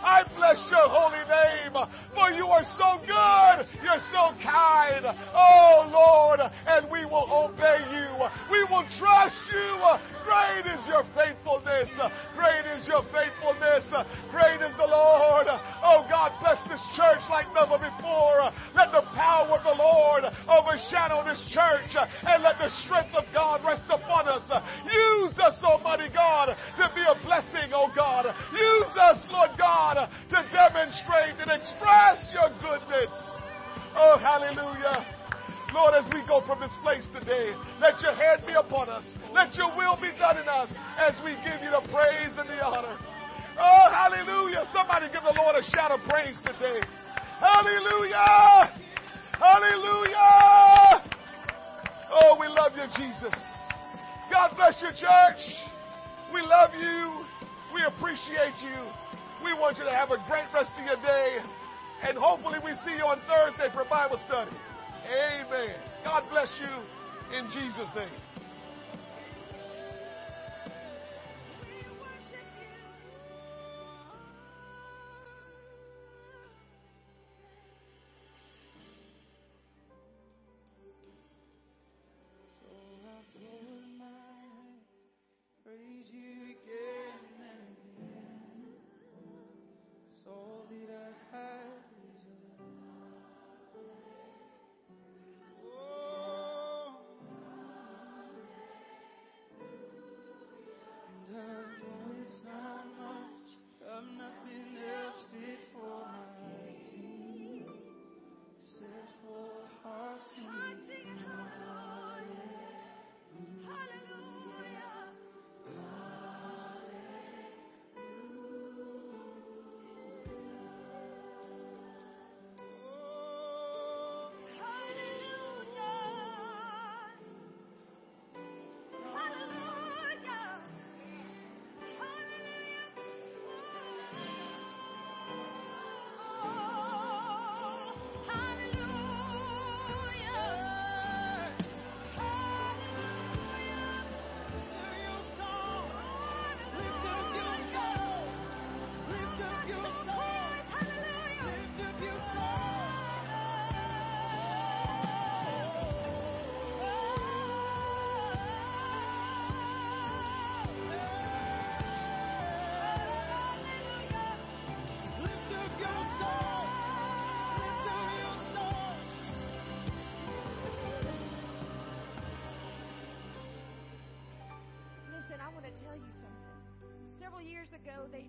I bless your holy name. For you are so good. You're so kind. Oh, Lord. And we will obey you. We will trust you. Great is your faithfulness. Great is your faithfulness. Great is the Lord. Oh, God, bless this church like never before. Let the power of the Lord overshadow this church. And let the strength of God rest upon us. Use us, Almighty God, to be a blessing, oh God. Use us, Lord God, to demonstrate and express your goodness. Oh, hallelujah. Lord, as we go from this place today, let your hand be upon us. Let your will be done in us as we give you the praise and the honor. Oh, hallelujah. Somebody give the Lord a shout of praise today. Hallelujah. Hallelujah. Oh, we love you, Jesus. God bless your church. We love you. We appreciate you. We want you to have a great rest of your day. And hopefully we see you on Thursday for Bible study. Amen. God bless you in Jesus' name. Several years ago, they